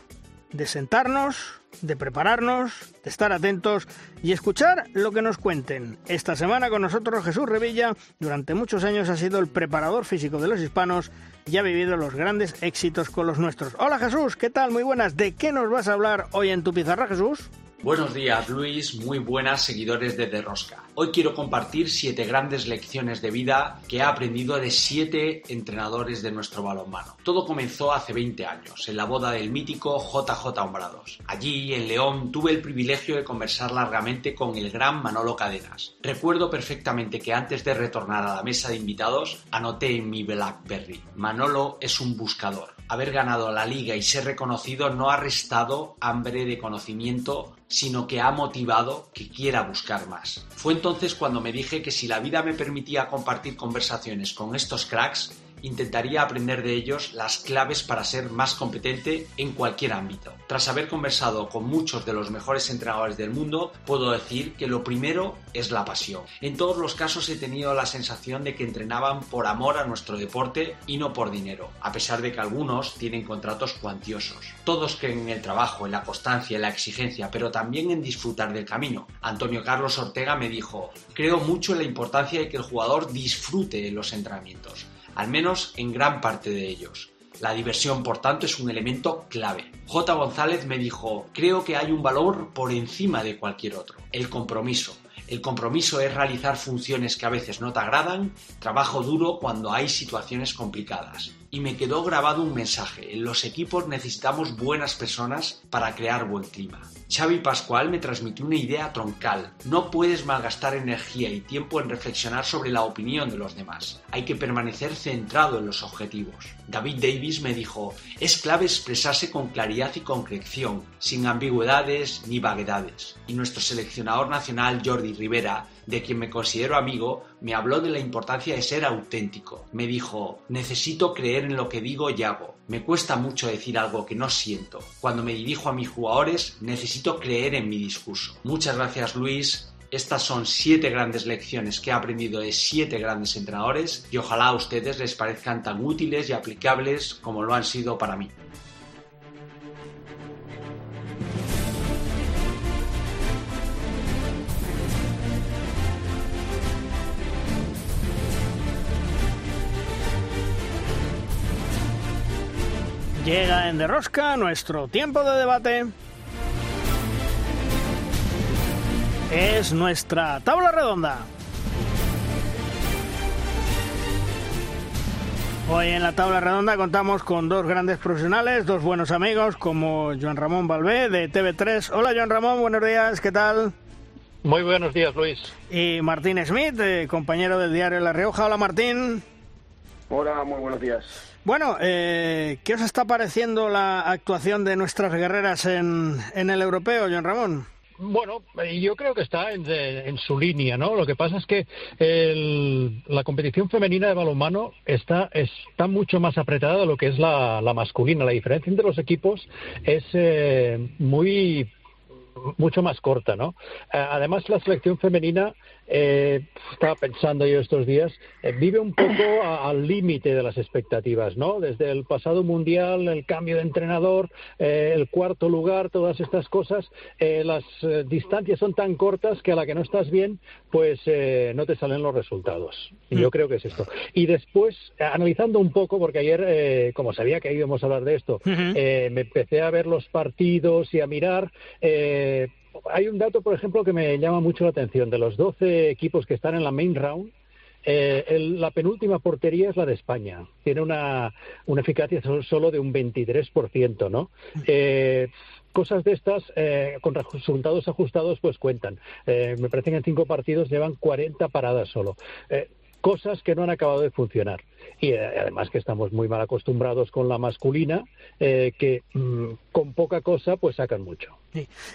C: de sentarnos, de prepararnos, de estar atentos y escuchar lo que nos cuenten. Esta semana con nosotros Jesús Revilla, durante muchos años ha sido el preparador físico de los hispanos y ha vivido los grandes éxitos con los nuestros. Hola Jesús, ¿qué tal? Muy buenas. ¿De qué nos vas a hablar hoy en tu pizarra, Jesús?
L: Buenos días Luis, muy buenas seguidores de Derrosca. Hoy quiero compartir siete grandes lecciones de vida que he aprendido de siete entrenadores de nuestro balonmano. Todo comenzó hace 20 años, en la boda del mítico JJ Hombrados. Allí, en León, tuve el privilegio de conversar largamente con el gran Manolo Cadenas. Recuerdo perfectamente que antes de retornar a la mesa de invitados, anoté en mi Blackberry. Manolo es un buscador. Haber ganado la liga y ser reconocido no ha restado hambre de conocimiento sino que ha motivado que quiera buscar más. Fue entonces cuando me dije que si la vida me permitía compartir conversaciones con estos cracks, intentaría aprender de ellos las claves para ser más competente en cualquier ámbito. Tras haber conversado con muchos de los mejores entrenadores del mundo, puedo decir que lo primero es la pasión. En todos los casos he tenido la sensación de que entrenaban por amor a nuestro deporte y no por dinero, a pesar de que algunos tienen contratos cuantiosos. Todos creen en el trabajo, en la constancia, en la exigencia, pero también en disfrutar del camino. Antonio Carlos Ortega me dijo, creo mucho en la importancia de que el jugador disfrute los entrenamientos al menos en gran parte de ellos. La diversión, por tanto, es un elemento clave. J. González me dijo, creo que hay un valor por encima de cualquier otro, el compromiso. El compromiso es realizar funciones que a veces no te agradan, trabajo duro cuando hay situaciones complicadas. Y me quedó grabado un mensaje, en los equipos necesitamos buenas personas para crear buen clima. Xavi Pascual me transmitió una idea troncal. No puedes malgastar energía y tiempo en reflexionar sobre la opinión de los demás. Hay que permanecer centrado en los objetivos. David Davis me dijo, es clave expresarse con claridad y concreción, sin ambigüedades ni vaguedades. Y nuestro seleccionador nacional Jordi Rivera, de quien me considero amigo, me habló de la importancia de ser auténtico. Me dijo, necesito creer en lo que digo y hago. Me cuesta mucho decir algo que no siento. Cuando me dirijo a mis jugadores, necesito creer en mi discurso. Muchas gracias Luis. Estas son siete grandes lecciones que he aprendido de siete grandes entrenadores y ojalá a ustedes les parezcan tan útiles y aplicables como lo han sido para mí.
C: Llega en Derrosca nuestro tiempo de debate. Es nuestra tabla redonda. Hoy en la tabla redonda contamos con dos grandes profesionales, dos buenos amigos como Joan Ramón Balbé de TV3. Hola Joan Ramón, buenos días, ¿qué tal?
M: Muy buenos días, Luis.
C: Y Martín Smith, eh, compañero del diario La Rioja. Hola Martín.
N: Hola, muy buenos días.
C: Bueno, eh, ¿qué os está pareciendo la actuación de nuestras guerreras en, en el europeo, Joan Ramón?
M: Bueno, eh, yo creo que está en, de- en su línea, ¿no? Lo que pasa es que el- la competición femenina de balonmano está, está mucho más apretada de lo que es la, la masculina. La diferencia entre los equipos es eh, muy mucho más corta, ¿no? Eh, además, la selección femenina, eh, estaba pensando yo estos días, eh, vive un poco a- al límite de las expectativas, ¿no? Desde el pasado mundial, el cambio de entrenador, eh, el cuarto lugar, todas estas cosas, eh, las distancias son tan cortas que a la que no estás bien, pues eh, no te salen los resultados. Y yo
O: Mm.
M: creo que es esto. Y después, analizando un poco, porque ayer, eh, como sabía que íbamos a hablar de esto, eh, me empecé a ver los partidos y a mirar. eh, hay un dato, por ejemplo, que me llama mucho la atención. De los 12 equipos que están en la main round, eh, el- la penúltima portería es la de España. Tiene una, una eficacia so- solo de un 23%, ¿no? Eh, cosas de estas, eh, con resultados ajustados, pues cuentan. Eh, me parece que en cinco partidos llevan 40 paradas solo. Cosas que no han acabado de funcionar. Y eh, además que estamos muy mal acostumbrados con la masculina, eh, que mm, con poca cosa pues sacan mucho.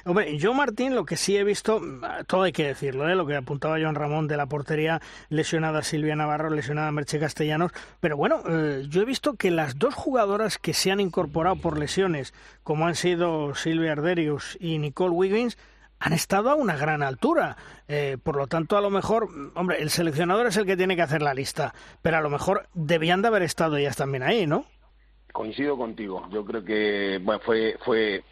C: Hombre, yo Martín, lo que sí he visto, todo hay que decirlo, ¿eh? lo que apuntaba Joan Ramón de la portería, lesionada Silvia Navarro, lesionada Merche Castellanos, pero bueno, eh, yo he visto que las dos jugadoras que se han incorporado por lesiones, como han sido Silvia Arderius y Nicole Wiggins, han estado a una gran altura. Eh, por lo tanto, a lo mejor, mm, hombre, el seleccionador es el que tiene que hacer la lista, pero a lo mejor debían de haber estado ellas también ahí, ¿no?
N: Coincido contigo. Yo creo que bueno, fue fue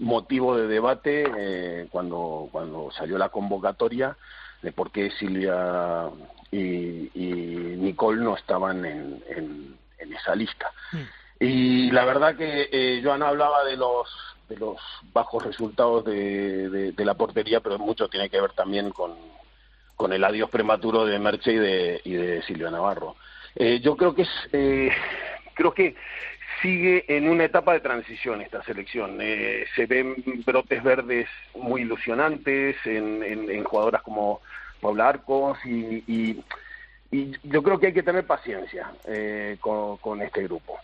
N: motivo de debate eh, cuando cuando salió la convocatoria de por qué Silvia y, y Nicole no estaban en, en, en esa lista. Y la verdad que eh, Joan hablaba de los de los bajos resultados de, de- la portería, pero mucho tiene que ver también con, con el adiós prematuro de Merche y de, y de Silvia Navarro. Eh, yo creo que es, eh, creo que sigue en una etapa de transición esta selección. Eh, se ven brotes verdes muy ilusionantes en, en- en jugadoras como Paula Arcos y, y- y yo creo que hay que tener paciencia eh, con, con este grupo.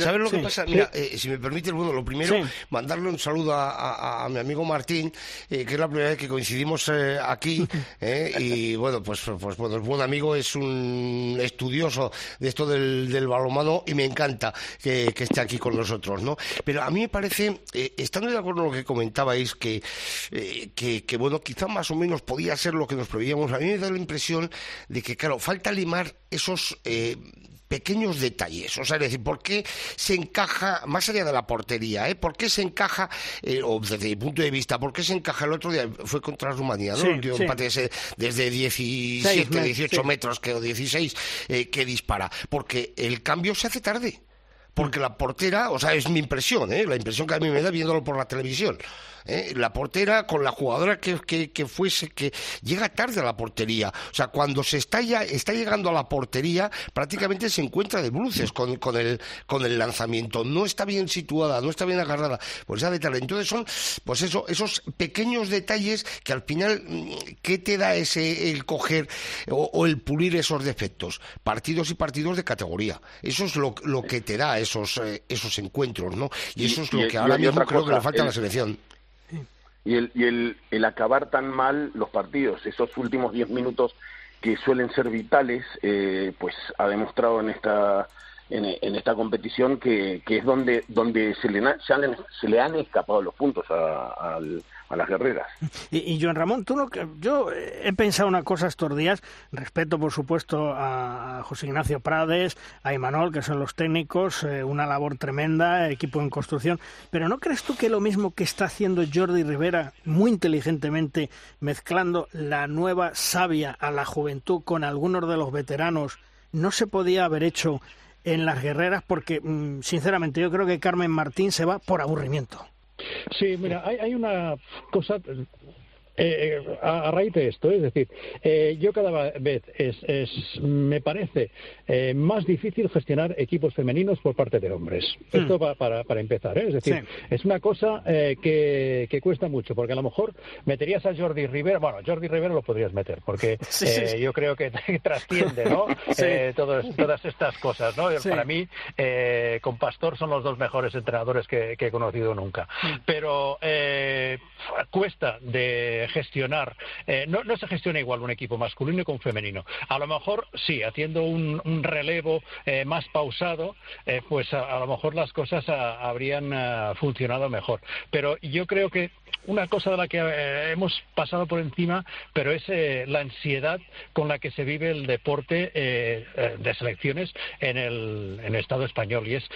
E: ¿Sabes lo que
N: sí,
E: pasa?
N: sí.
E: Mira, eh, si me permites, bueno, lo primero,
N: Sí.
E: mandarle un saludo a, a- a mi amigo Martín, eh, que es la primera vez que coincidimos eh, aquí, eh, y bueno, pues, pues bueno, es buen amigo, es un estudioso de esto del, del balonmano y me encanta que, que esté aquí con nosotros, ¿no? Pero a mí me parece, eh, estando de acuerdo con lo que comentabais, que, eh, que, que, bueno, quizá más o menos podía ser lo que nos preveíamos, a mí me da la impresión de que, claro, falta limar esos... pequeños detalles. O sea, es decir, ¿por qué se encaja, más allá de la portería, ¿eh? ¿por qué se encaja, eh, o desde mi punto de vista, por qué se encaja el otro día? Fue contra Rumanía, ¿no?
C: Sí,
E: el
C: sí.
E: empate ese desde 17,
C: Seis, me-
E: 18
C: sí.
E: metros, que, o 16, eh, que dispara. Porque el cambio se hace tarde. Porque la portera, o sea, es mi impresión, ¿eh? la impresión que a mí me da viéndolo por la televisión. ¿Eh? La portera con la jugadora que, que, que fuese, que llega tarde a la portería. O sea, cuando se está ya, está llegando a la portería, prácticamente se encuentra de bruces con, con, el, con el lanzamiento. No está bien situada, no está bien agarrada. Pues ya de. Entonces son, pues eso, esos pequeños detalles que al final, mm, ¿qué te da ese, el coger o, o el pulir esos defectos? Partidos y partidos de categoría. Eso es lo, lo que te da esos, eh, esos encuentros, ¿no? Y, eso es lo que
N: y
E: ahora mismo creo que le falta a la
N: el-
E: selección.
N: Y el, y el, el acabar tan mal los partidos, esos últimos 10 minutos que suelen ser vitales, eh, pues ha demostrado en esta en, en esta competición que, que es donde donde se le, se, han, se le han escapado los puntos a, al- a las guerreras.
C: Y, y Joan Ramón, tú no, yo he pensado una cosa estos días, respeto por supuesto a José Ignacio Prades, a Imanol, que son los técnicos, eh, una labor tremenda, equipo en construcción, pero ¿no crees tú que lo mismo que está haciendo Jordi Rivera muy inteligentemente, mezclando la nueva savia a la juventud con algunos de los veteranos, no se podía haber hecho en las guerreras? Porque, mm, sinceramente, yo creo que Carmen Martín se va por aburrimiento.
M: Sí, mira, hay, hay una cosa eh, a, a raíz de esto, es decir, eh, yo cada vez es, es- me parece eh, más difícil gestionar equipos femeninos por parte de hombres. Esto va para, para empezar, ¿eh? es decir,
C: Sí.
M: es una cosa eh, que, que cuesta mucho, porque a lo mejor meterías a Jordi Rivera, bueno, Jordi Rivera lo podrías meter, porque
C: Sí, sí,
M: eh,
C: sí.
M: yo creo que trasciende, ¿no? Eh, todas, todas estas cosas, ¿no? Para mí, eh, con Pastor son los dos mejores entrenadores que, que he conocido nunca. Pero eh, cuesta de gestionar, eh, no, no se gestiona igual un equipo masculino que un femenino. A lo mejor, sí, haciendo un, un relevo eh, más pausado, eh, pues a, a lo mejor las cosas ah, habrían ah, funcionado mejor. Pero yo creo que una cosa de la que eh, hemos pasado por encima, pero es eh, la ansiedad con la que se vive el deporte de selecciones en el, en el Estado español y es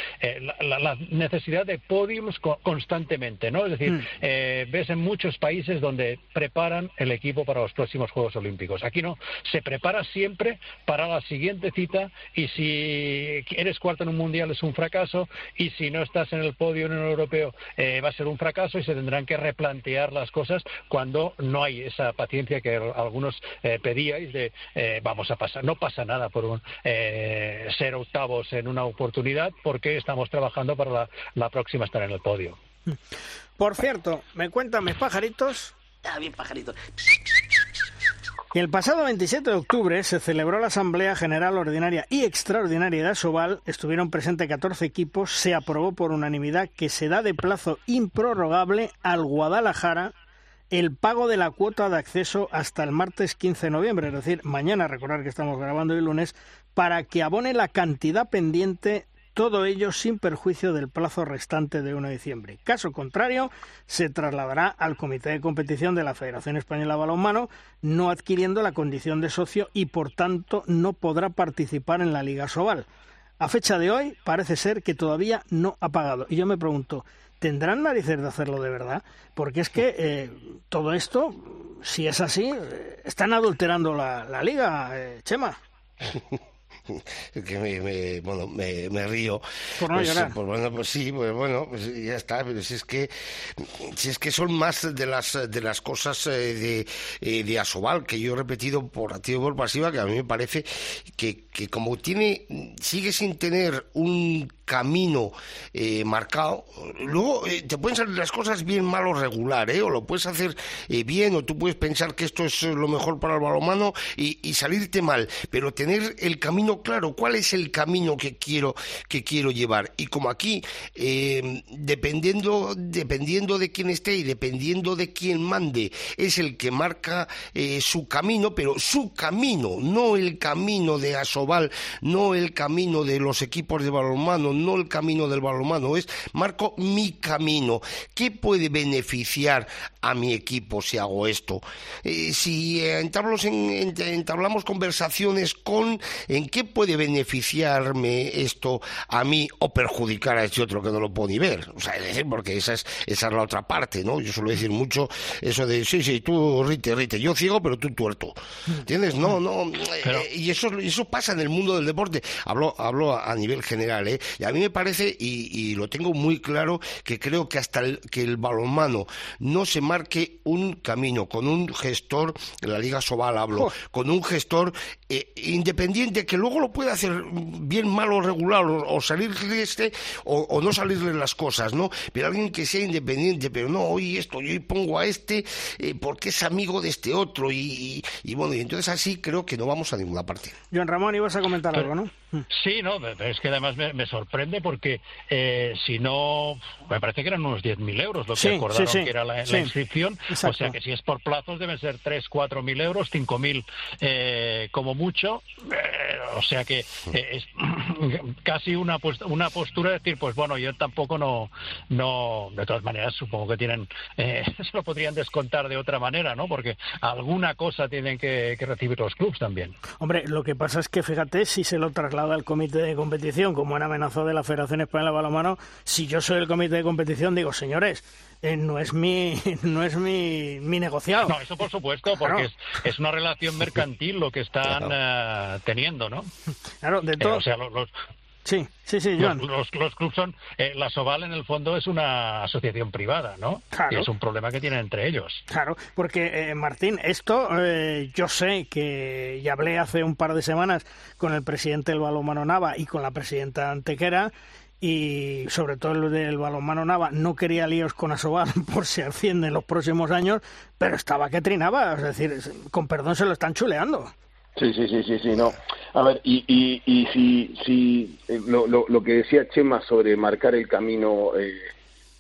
M: la, necesidad de podiums co- constantemente, ¿no? Es decir,
C: Mm.
M: ves en muchos países donde preparan el equipo para los próximos Juegos Olímpicos. Aquí no, se prepara siempre para la siguiente cita y si eres cuarto en un mundial es un fracaso y si no estás en el podio en el europeo eh, va a ser un fracaso y se tendrán que replantear las cosas cuando no hay esa paciencia que algunos eh, pedíais de eh, vamos a pasar, no pasa nada por un, eh, ser octavos en una oportunidad porque estamos trabajando para la, la próxima estar en el podio.
C: Por cierto, me cuentan mis pajaritos
O: Ah, bien, pajarito.
C: el pasado 27 de octubre se celebró la Asamblea General Ordinaria y Extraordinaria de Asobal. Estuvieron presentes 14 equipos. Se aprobó por unanimidad que se da de plazo improrrogable al Guadalajara el pago de la cuota de acceso hasta el martes 15 de noviembre, es decir, mañana, recordar que estamos grabando el lunes, para que abone la cantidad pendiente todo ello sin perjuicio del plazo restante de 1 de diciembre. Caso contrario, se trasladará al Comité de Competición de la Federación Española de Balonmano, no adquiriendo la condición de socio y, por tanto, no podrá participar en la Liga Sobal. A fecha de hoy, parece ser que todavía no ha pagado. Y yo me pregunto, ¿tendrán narices de hacerlo de verdad? Porque es que eh, todo esto, si es así, eh, están adulterando la, la Liga, eh, Chema.
E: que me, me- bueno me, me río
C: Por no
E: pues,
C: llorar.
E: pues bueno pues sí pues bueno pues ya está pero si es que si es que son más de las de las cosas eh, de eh, de Asobal que yo he repetido por activa y por pasiva que a mí me parece que, que como tiene sigue sin tener un camino eh, marcado luego eh, te pueden salir las cosas bien mal o regular ¿eh? o lo puedes hacer eh, bien o tú puedes pensar que esto es lo mejor para el balonmano y, y salirte mal pero tener el camino claro cuál es el camino que quiero que quiero llevar y como aquí eh, dependiendo dependiendo de quién esté y dependiendo de quién mande es el que marca eh, su camino pero su camino no el camino de Asobal no el camino de los equipos de balonmano no el camino del balonmano es marco mi camino. Qué puede beneficiar a mi equipo si hago esto Eh, si entablamos, en- en- entablamos conversaciones con en qué puede beneficiarme esto a mí o perjudicar a este otro que no lo puedo ni ver. O sea, es decir, porque esa es, esa es la otra parte, ¿no? Yo suelo decir mucho eso de, sí, sí, tú rite, rite, yo ciego, pero tú tuerto. ¿Entiendes? No, no. eh, y eso, eso pasa en el mundo del deporte. Hablo, hablo a, a nivel general, ¿eh? Y a mí me parece, y, y lo tengo muy claro, que creo que hasta el, que el balonmano no se marque un camino con un gestor, en la Liga Sobal hablo, con un gestor eh, independiente que luego lo puede hacer bien, mal o regular, o, o salirle este, o, o no salirle las cosas, ¿no? Pero alguien que sea independiente, pero no, hoy esto, yo hoy pongo a este eh, porque es amigo de este otro, y, y- y bueno, y entonces así creo que no vamos a ninguna parte.
C: Joan Ramón, ibas a comentar algo, ¿no?
M: Sí, no, es que además me, me sorprende porque eh, si no, me parece que eran unos 10.000 euros lo que
C: Sí,
M: acordaron
C: sí, sí,
M: que era la, inscripción.
C: Exacto.
M: O sea que si es por plazos deben ser 3, 4.000 euros, 5.000 eh, como mucho. Eh, o sea que eh, es casi una, pues- una postura de decir, pues bueno, yo tampoco no, no de todas maneras supongo que tienen, eh, se lo podrían descontar de otra manera, ¿no? Porque alguna cosa tienen que, que recibir los clubes también.
C: Hombre, lo que pasa es que fíjate si se lo al comité de competición, como han amenazado de la Federación Española de Balonmano, si yo soy el comité de competición, digo, señores, eh, no es mi no es mi, mi negociado.
M: No, eso por supuesto, porque
C: Claro.
M: es, es una relación mercantil lo que están eh, teniendo, ¿no?
C: Claro, de
M: Eh,
C: todo.
M: o sea, los, los-
C: Sí, sí, sí,
M: Los,
C: Joan.
M: los, los clubs son. eh, la Soval, en el fondo, es una asociación privada, ¿no?
C: Claro.
M: Y es un problema que tienen entre ellos.
C: Claro, porque eh, Martín, esto eh, yo sé que ya hablé hace un par de semanas con el presidente del balonmano Nava y con la presidenta Antequera y sobre todo el del balonmano Nava no quería líos con Asobal por si asciende en los próximos años, pero estaba que trinaba, es decir, con perdón se lo están chuleando.
N: Sí, sí, sí, sí, sí, no. A ver, y, y, y si, si eh, lo, lo, lo que decía Chema sobre marcar el camino eh,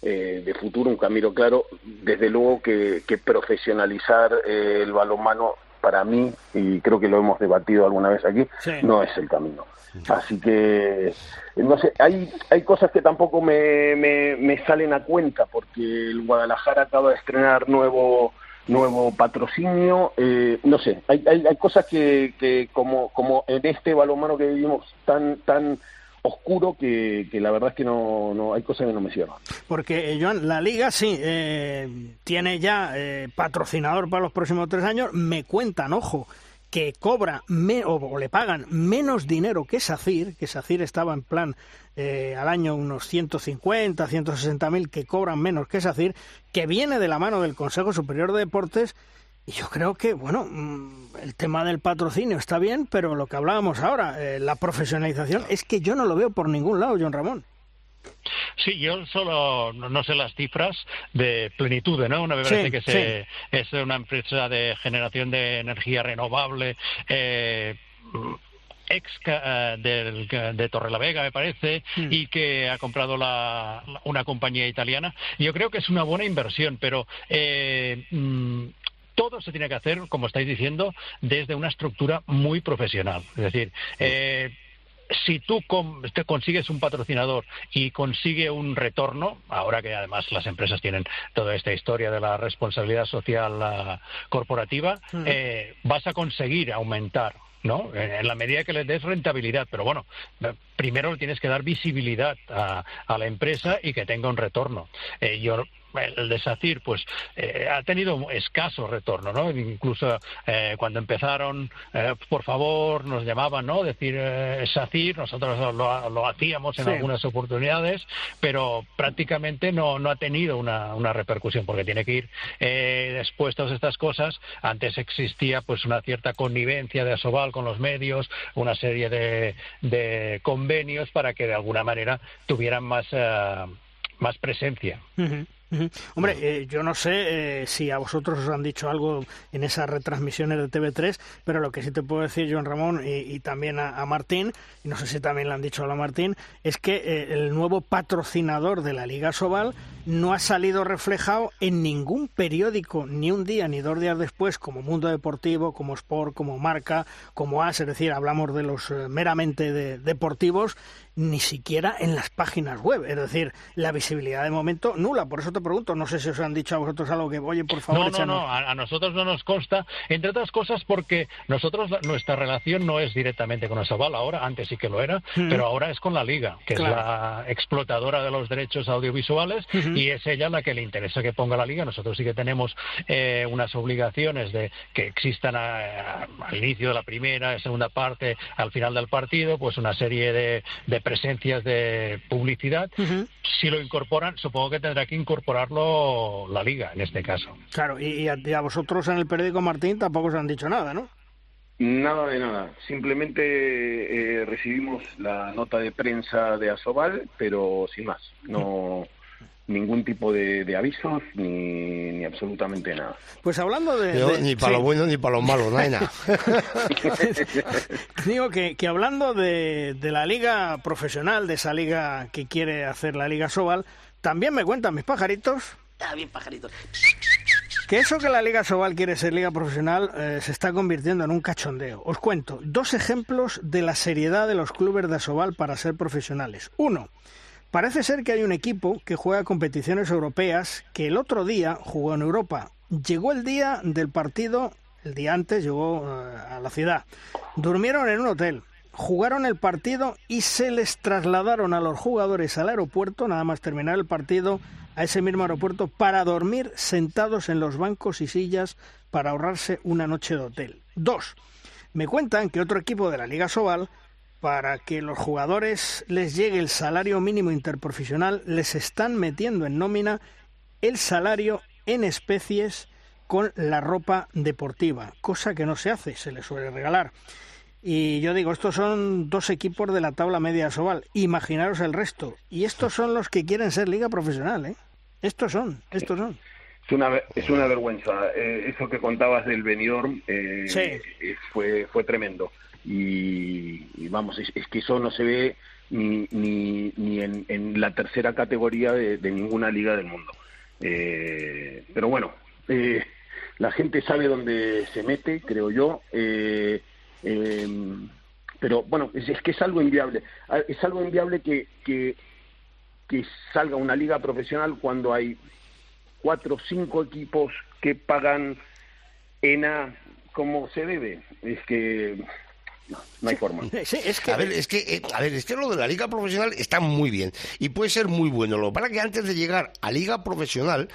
N: eh, de futuro, un camino claro, desde luego que, que profesionalizar eh, el balonmano para mí, y creo que lo hemos debatido alguna vez aquí,
O: Sí.
N: no es el camino. Así que, no sé, hay, hay cosas que tampoco me, me, me salen a cuenta, porque el Guadalajara acaba de estrenar nuevo nuevo patrocinio, eh, no sé, hay, hay, hay cosas que, que como, como en este balonmano que vivimos tan, tan oscuro que, que la verdad es que no, no hay cosas que no me cierran.
C: Porque, eh, Joan, la liga sí eh, tiene ya eh, patrocinador para los próximos tres años. Me cuentan, ojo, que cobra me- o, o le pagan menos dinero que SACIR, que SACIR estaba en plan eh, al año unos 150, 160 mil, que cobran menos que SACIR, que viene de la mano del Consejo Superior de Deportes. Y yo creo que, bueno, mm, el tema del patrocinio está bien, pero lo que hablábamos ahora, eh, la profesionalización, es que yo no lo veo por ningún lado, John Ramón.
M: Sí, yo solo no, sé las cifras de plenitud, ¿no? Una me
C: Sí,
M: que se- es una empresa de generación de energía renovable. Eh, ex del, de Torrelavega, me parece,
C: Hmm.
M: y que ha comprado la, la- una compañía italiana. Yo creo que es una buena inversión, pero eh, mm, todo se tiene que hacer, como estáis diciendo, desde una estructura muy profesional. Es decir, eh, si tú te consigues un patrocinador y consigue un retorno, ahora que además las empresas tienen toda esta historia de la responsabilidad social ah, corporativa,
P: Mm.
M: eh, vas a conseguir aumentar. ¿no? En la medida que le des rentabilidad, pero bueno, eh, primero le tienes que dar visibilidad a, a la empresa y que tenga un retorno. Eh, yo el de SACIR pues eh, ha tenido escaso retorno, ¿no? Incluso eh, cuando empezaron, eh, por favor, nos llamaban, ¿no? Decir eh, SACIR, nosotros lo, lo hacíamos en
C: Sí.
M: algunas oportunidades, pero prácticamente no, no ha tenido una, una repercusión porque tiene que ir eh, después todas estas cosas. Antes existía pues una cierta connivencia de Asobal con los medios, una serie de, de convenios para que de alguna manera tuvieran más, eh, más presencia.
C: Hombre, eh, yo no sé eh, si a vosotros os han dicho algo en esas retransmisiones de TV3, pero lo que sí te puedo decir, Joan Ramón, y, y también a, a Martín, y no sé si también le han dicho a la Martín, es que eh, el nuevo patrocinador de la Liga Sobal no ha salido reflejado en ningún periódico, ni un día ni dos días después, como Mundo Deportivo, como Sport, como Marca, como AS, es decir, hablamos de los eh, meramente de- deportivos, ni siquiera en las páginas web. Es decir, la visibilidad de momento nula. Por eso te pregunto, no sé si os han dicho a vosotros algo que, oye, por favor,
M: No, no,
C: échanos.
M: no, a, a nosotros no nos consta, entre otras cosas porque nosotros, nuestra relación no es directamente con Asobal ahora, antes sí que lo era,
C: Ujú.
M: pero ahora es con la Liga, que
C: Claro.
M: es la explotadora de los derechos audiovisuales Y es ella la que le interesa que ponga la Liga. Nosotros sí que tenemos eh, unas obligaciones de que existan a- a- al inicio de la primera, segunda parte, al final del partido, pues una serie de, de presencias de publicidad. Si lo incorporan, supongo que tendrá que incorporarlo la Liga en este caso.
C: Claro, y, y a, y a vosotros en el periódico Martín tampoco os han dicho nada, ¿no?
N: Nada de nada. Simplemente eh, recibimos la nota de prensa de Asobal, pero sin más. No ningún tipo de, de avisos ni, ni absolutamente nada.
C: Pues hablando de...
E: Yo,
C: de-
E: ni para
C: sí.
E: lo bueno ni para lo malo, no hay nada.
C: Digo que, que hablando de, de la liga profesional, de esa liga que quiere hacer la Liga Sobal, también me cuentan mis pajaritos
P: Ah, bien, pajaritos.
C: que eso que la Liga Sobal quiere ser liga profesional eh, se está convirtiendo en un cachondeo. Os cuento dos ejemplos de la seriedad de los clubes de Sobal para ser profesionales. Uno, parece ser que hay un equipo que juega competiciones europeas que el otro día jugó en Europa. Llegó el día del partido, el día antes llegó eh, a la ciudad. Durmieron en un hotel. Jugaron el partido y se les trasladaron a los jugadores al aeropuerto, nada más terminar el partido, a ese mismo aeropuerto para dormir sentados en los bancos y sillas para ahorrarse una noche de hotel. Dos, me cuentan que otro equipo de la Liga Sobal para que los jugadores les llegue el salario mínimo interprofesional, les están metiendo en nómina el salario en especies con la ropa deportiva, cosa que no se hace, se les suele regalar. Y yo digo, estos son dos equipos de la tabla media Sobal. Imaginaros el resto. Y estos son los que quieren ser liga profesional, ¿eh? Estos son, estos son.
G: Es una, es una vergüenza. Eh, eso que contabas del Benidorm eh,
C: Sí.
G: fue, fue tremendo. Y, vamos, es, es que eso no se ve ni, ni, ni en, en la tercera categoría de, de ninguna liga del mundo. Eh, pero bueno, eh, la gente sabe dónde se mete, creo yo. Eh, eh, pero bueno, es, es que es algo inviable. Ah, Es algo inviable que, que, que salga una liga profesional cuando hay cuatro o cinco equipos que pagan ENA como se debe. Es que no, no hay forma.
E: A ver, es que, eh, a ver, es que lo de la liga profesional está muy bien y puede ser muy bueno. Lo que es que antes de llegar a liga profesional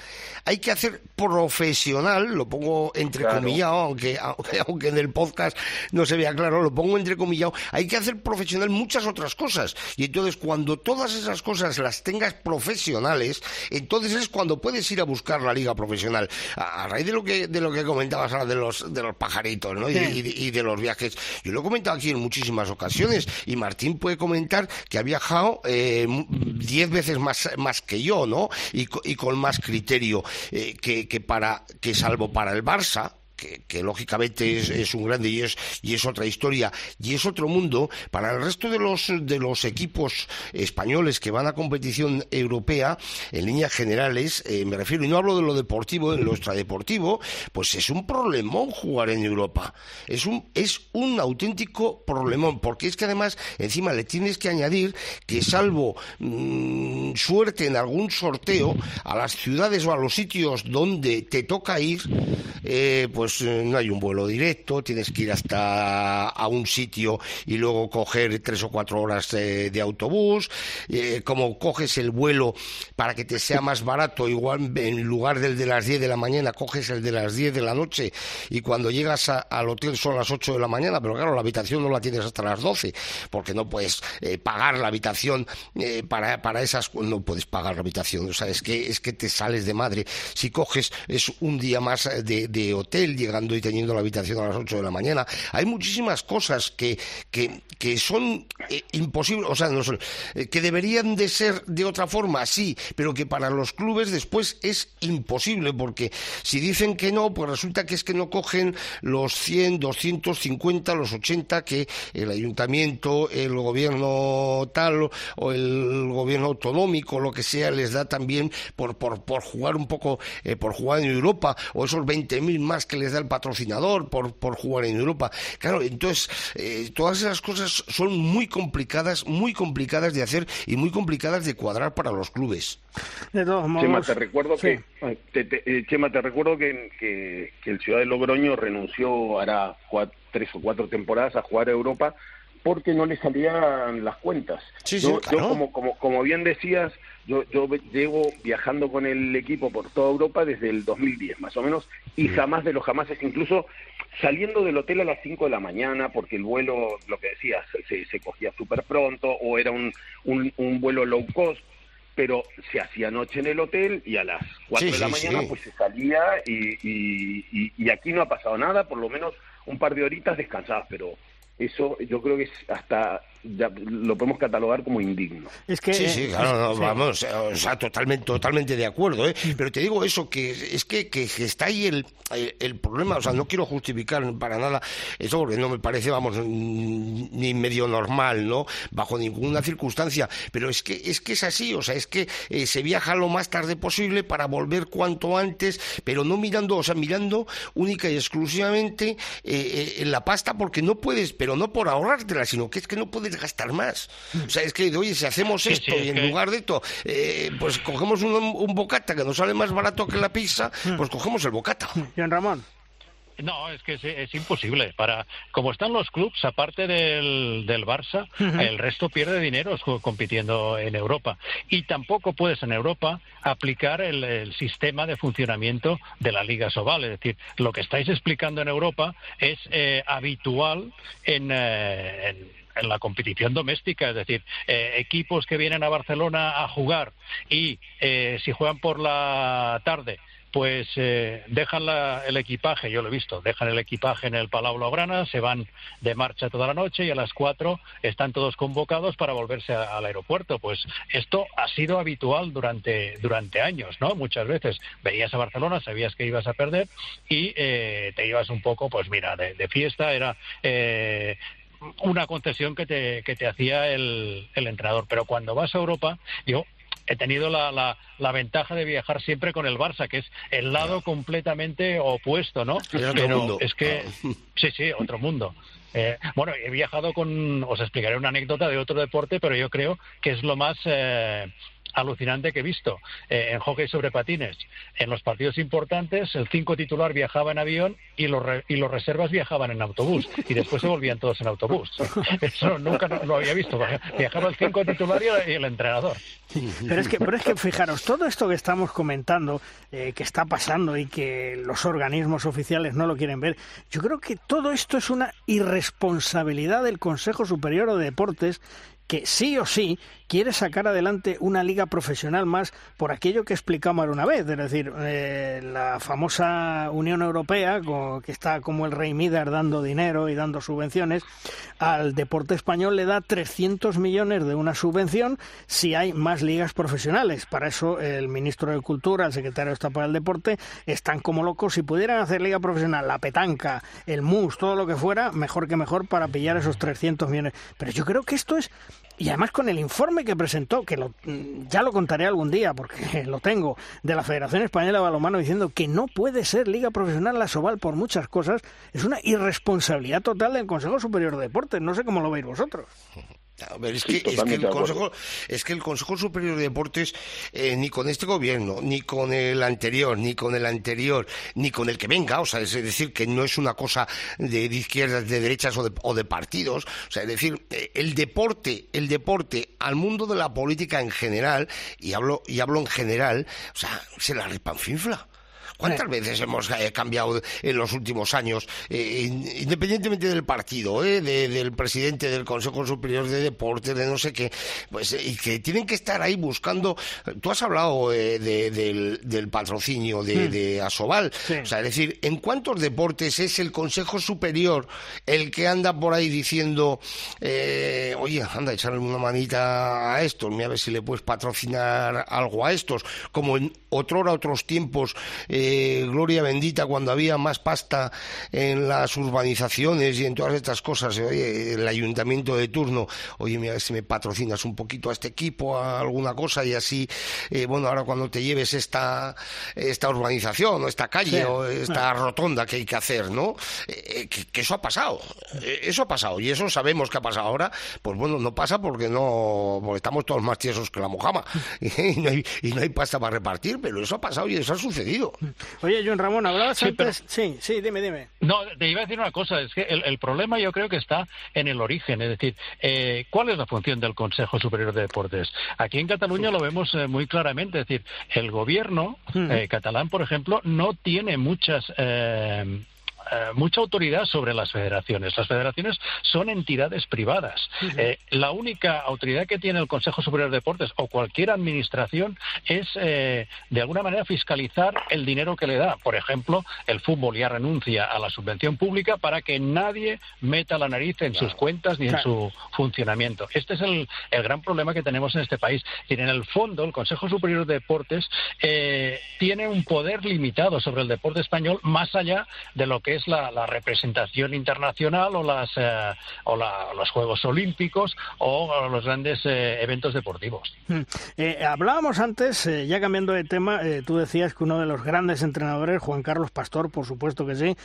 E: hay que hacer profesional, lo pongo entrecomillado, aunque, aunque, aunque en el podcast no se vea claro, lo pongo entrecomillado, hay que hacer profesional muchas otras cosas. Y entonces cuando todas esas cosas las tengas profesionales, entonces es cuando puedes ir a buscar la liga profesional. A, a raíz de lo que de lo que comentabas ahora de los de los pajaritos, ¿no? Y,
C: Sí.
E: y de- y de los viajes. Yo lo he aquí en muchísimas ocasiones y Martín puede comentar que ha viajado eh, diez veces más, más que yo, ¿no? Y con más criterio eh, que, que para que salvo para el Barça. Que, lógicamente es, un grande y es y es otra historia y es otro mundo para el resto de los de los equipos españoles que van a competición europea en líneas generales eh, me refiero y no hablo de lo deportivo en lo extradeportivo pues es un problemón jugar en Europa. Es un es un auténtico problemón porque es que además encima le tienes que añadir que salvo mm, suerte en algún sorteo a las ciudades o a los sitios donde te toca ir eh, pues eh, no hay un vuelo directo, tienes que ir hasta a un sitio y luego coger tres o cuatro horas de autobús, eh, como coges el vuelo para que te sea más barato, igual en lugar del de las 10 de la mañana coges el de las 10 de la noche y cuando llegas al hotel son las 8 de la mañana, pero claro, la habitación no la tienes hasta las 12 porque no puedes eh, pagar la habitación para, para esas no puedes pagar la habitación, o sea, es que es que te sales de madre. Si coges es un día más de hotel llegando y teniendo la habitación a las 8 de la mañana. Hay muchísimas cosas que que, que son eh, imposibles, o sea, no son, eh, que deberían de ser de otra forma, sí, pero que para los clubes después es imposible porque si dicen que no, pues resulta que es que no cogen los 100, 250, los 80 que el ayuntamiento, el gobierno tal o el gobierno autonómico, lo que sea, les da también por, por, por jugar un poco, eh, por jugar en Europa, o esos 20.000 más que les da el patrocinador por, por jugar en Europa. Claro, entonces, eh, todas esas cosas son muy complicadas, muy complicadas de hacer y muy complicadas de cuadrar para los clubes.
C: De todos
G: Chema,
C: modos,
G: te recuerdo
C: sí.
G: que te- te- eh, Chema, te recuerdo que, que, que el Ciudad de Logroño renunció hará cua- tres o cuatro temporadas a jugar a Europa porque no le salían las cuentas.
E: Sí, sí,
G: yo, yo
E: claro.
G: como, como, como bien decías, yo, yo llevo viajando con el equipo por toda Europa desde el 2010 más o menos y jamás de los jamases, incluso saliendo del hotel a las 5 de la mañana porque el vuelo, lo que decías, se, se cogía súper pronto o era un, un, un vuelo low cost pero se hacía noche en el hotel y a las 4
E: Sí,
G: de la
E: sí,
G: mañana
E: sí.
G: pues se salía y, y, y- y aquí no ha pasado nada, por lo menos un par de horitas descansadas, pero eso yo creo que es hasta ya lo podemos catalogar como indigno.
C: Es que,
E: sí,
C: eh,
E: sí, claro, no,
C: sí.
E: vamos, o sea, totalmente, totalmente de acuerdo, ¿eh? Pero te digo eso, que es que, que, que está ahí el, el, el problema, o sea, no quiero justificar para nada eso porque no me parece, vamos, ni medio normal, ¿no? Bajo ninguna circunstancia, pero es que es que es así, o sea, es que eh, se viaja lo más tarde posible para volver cuanto antes, pero no mirando, o sea, mirando única y exclusivamente eh, eh, en la pasta porque no puedes, pero no por ahorrártela, sino que es que no puedes gastar más. O sea, es que, oye, si hacemos esto
M: sí,
E: y en
M: que-
E: lugar de esto, eh, pues cogemos un, un bocata que nos sale más barato que la pizza, pues cogemos el bocata.
C: John Ramón.
M: No, es que es, es imposible. Para como están los clubs, aparte del, del Barça, el resto pierde dinero compitiendo en Europa. Y tampoco puedes en Europa aplicar el, el sistema de funcionamiento de la Liga Sobal. Es decir, lo que estáis explicando en Europa es eh, habitual en, eh, en- en la competición doméstica, es decir, eh, equipos que vienen a Barcelona a jugar y eh, si juegan por la tarde pues eh, dejan la- el equipaje, yo lo he visto, dejan el equipaje en el Palau Blaugrana, se van de marcha toda la noche y a las cuatro están todos convocados para volverse al aeropuerto. Pues esto ha sido habitual durante, durante años, ¿no? Muchas veces veías a Barcelona, sabías que ibas a perder y eh, te ibas un poco, pues mira, de, de fiesta, era... eh, una concesión que te, que te hacía el, el entrenador. Pero cuando vas a Europa, yo he tenido la, la, la ventaja de viajar siempre con el Barça, que es el lado completamente opuesto, ¿no?
E: Es otro
M: Pero
E: mundo.
M: es que, sí, sí, otro mundo. Eh, bueno, he viajado con, os explicaré una anécdota de otro deporte, pero yo creo que es lo más eh, alucinante que he visto eh, en hockey sobre patines. En los partidos importantes, el cinco titular viajaba en avión y los, re- y los reservas viajaban en autobús y después se volvían todos en autobús. Eso nunca lo, había visto. Viajaba el cinco titular y el- y el entrenador.
C: Pero es que, pero es que fijaros, todo esto que estamos comentando, eh, que está pasando y que los organismos oficiales no lo quieren ver, yo creo que todo esto es una irresponsabilidad del Consejo Superior de Deportes que sí o sí quiere sacar adelante una liga profesional más por aquello que explicamos una vez, es decir, eh, la famosa Unión Europea, que está como el rey Midas dando dinero y dando subvenciones, al deporte español le da 300 millones de una subvención si hay más ligas profesionales. Para eso el ministro de Cultura, el secretario de Estado para el Deporte, están como locos. Si pudieran hacer liga profesional, la petanca, el mus, todo lo que fuera, mejor que mejor para pillar esos 300 millones. Pero yo creo que esto es y además con el informe que presentó, que lo- ya lo contaré algún día porque lo tengo, de la Federación Española de Balonmano diciendo que no puede ser liga profesional la Soval por muchas cosas, es una irresponsabilidad total del Consejo Superior de Deportes. No sé cómo lo veis vosotros.
E: Ver, es
C: Sí,
E: que, es que el. Consejo, es que el Consejo Superior de Deportes, eh, ni con este gobierno, ni con el anterior, ni con el anterior, ni con el que venga, o sea, es decir, que no es una cosa de, de izquierdas, de derechas o de, o de partidos, o sea, es decir, eh, el deporte, el deporte al mundo de la política en general, y hablo, y hablo en general, o sea, se la repanfinfla. ¿Cuántas veces hemos eh, cambiado en los últimos años, eh, in- independientemente del partido, eh, de- del presidente del Consejo Superior de Deportes, de no sé qué, pues, eh, y que tienen que estar ahí buscando. Tú has hablado eh, de- del, del patrocinio de,
O: Mm.
E: de Asobal, o sea, es decir, ¿en cuántos deportes es el Consejo Superior el que anda por ahí diciendo, eh, oye, anda, echarle una manita a estos, mira a ver si le puedes patrocinar algo a estos, como en otrora otros tiempos, eh, gloria bendita, cuando había más pasta en las urbanizaciones y en todas estas cosas, eh, oye, el ayuntamiento de turno, oye, mira si me patrocinas un poquito a este equipo, a alguna cosa, y así, eh, bueno, ahora cuando te lleves esta, esta urbanización, o esta calle,
O: Sí.
E: o esta rotonda que hay que hacer, ¿no? Eh, que, que eso ha pasado, eh, eso ha pasado, y eso sabemos que ha pasado ahora, pues bueno, no pasa porque no, porque estamos todos más tiesos que la mojama, y no hay, y no hay pasta para repartir, pero eso ha pasado y eso ha sucedido.
C: Oye, John Ramón, hablabas
M: Sí, pero-.
C: Sí, sí, dime, dime.
M: No, te iba a decir una cosa, es que el, el problema yo creo que está en el origen, es decir, eh, ¿cuál es la función del Consejo Superior de Deportes? Aquí en Cataluña lo vemos eh, muy claramente, es decir, el gobierno
O: Mm.
M: eh, catalán, por ejemplo, no tiene muchas... eh, mucha autoridad sobre las federaciones. Las federaciones son entidades privadas. Eh, la única autoridad que tiene el Consejo Superior de Deportes o cualquier administración es, eh, de alguna manera, fiscalizar el dinero que le da. Por ejemplo, el fútbol ya renuncia a la subvención pública para que nadie meta la nariz en sus cuentas ni en su funcionamiento. Este es el, el gran problema que tenemos en este país. Y en el fondo, el Consejo Superior de Deportes eh, tiene un poder limitado sobre el deporte español más allá de lo que es la, la representación internacional o, las, eh, o la- los Juegos Olímpicos o los grandes eh, eventos deportivos.
C: Mm. Eh, hablábamos antes, ya cambiando de tema, tú decías que uno de los grandes entrenadores, Juan Carlos Pastor, por supuesto que sí,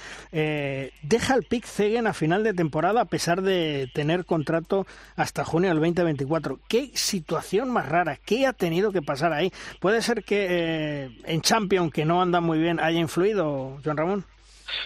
C: deja el pick Zegen a final de temporada a pesar de tener contrato hasta junio del 2024. ¿Qué situación más rara? ¿Qué ha tenido que pasar ahí? ¿Puede ser que en Champions, que no anda muy bien, haya influido, John Ramón?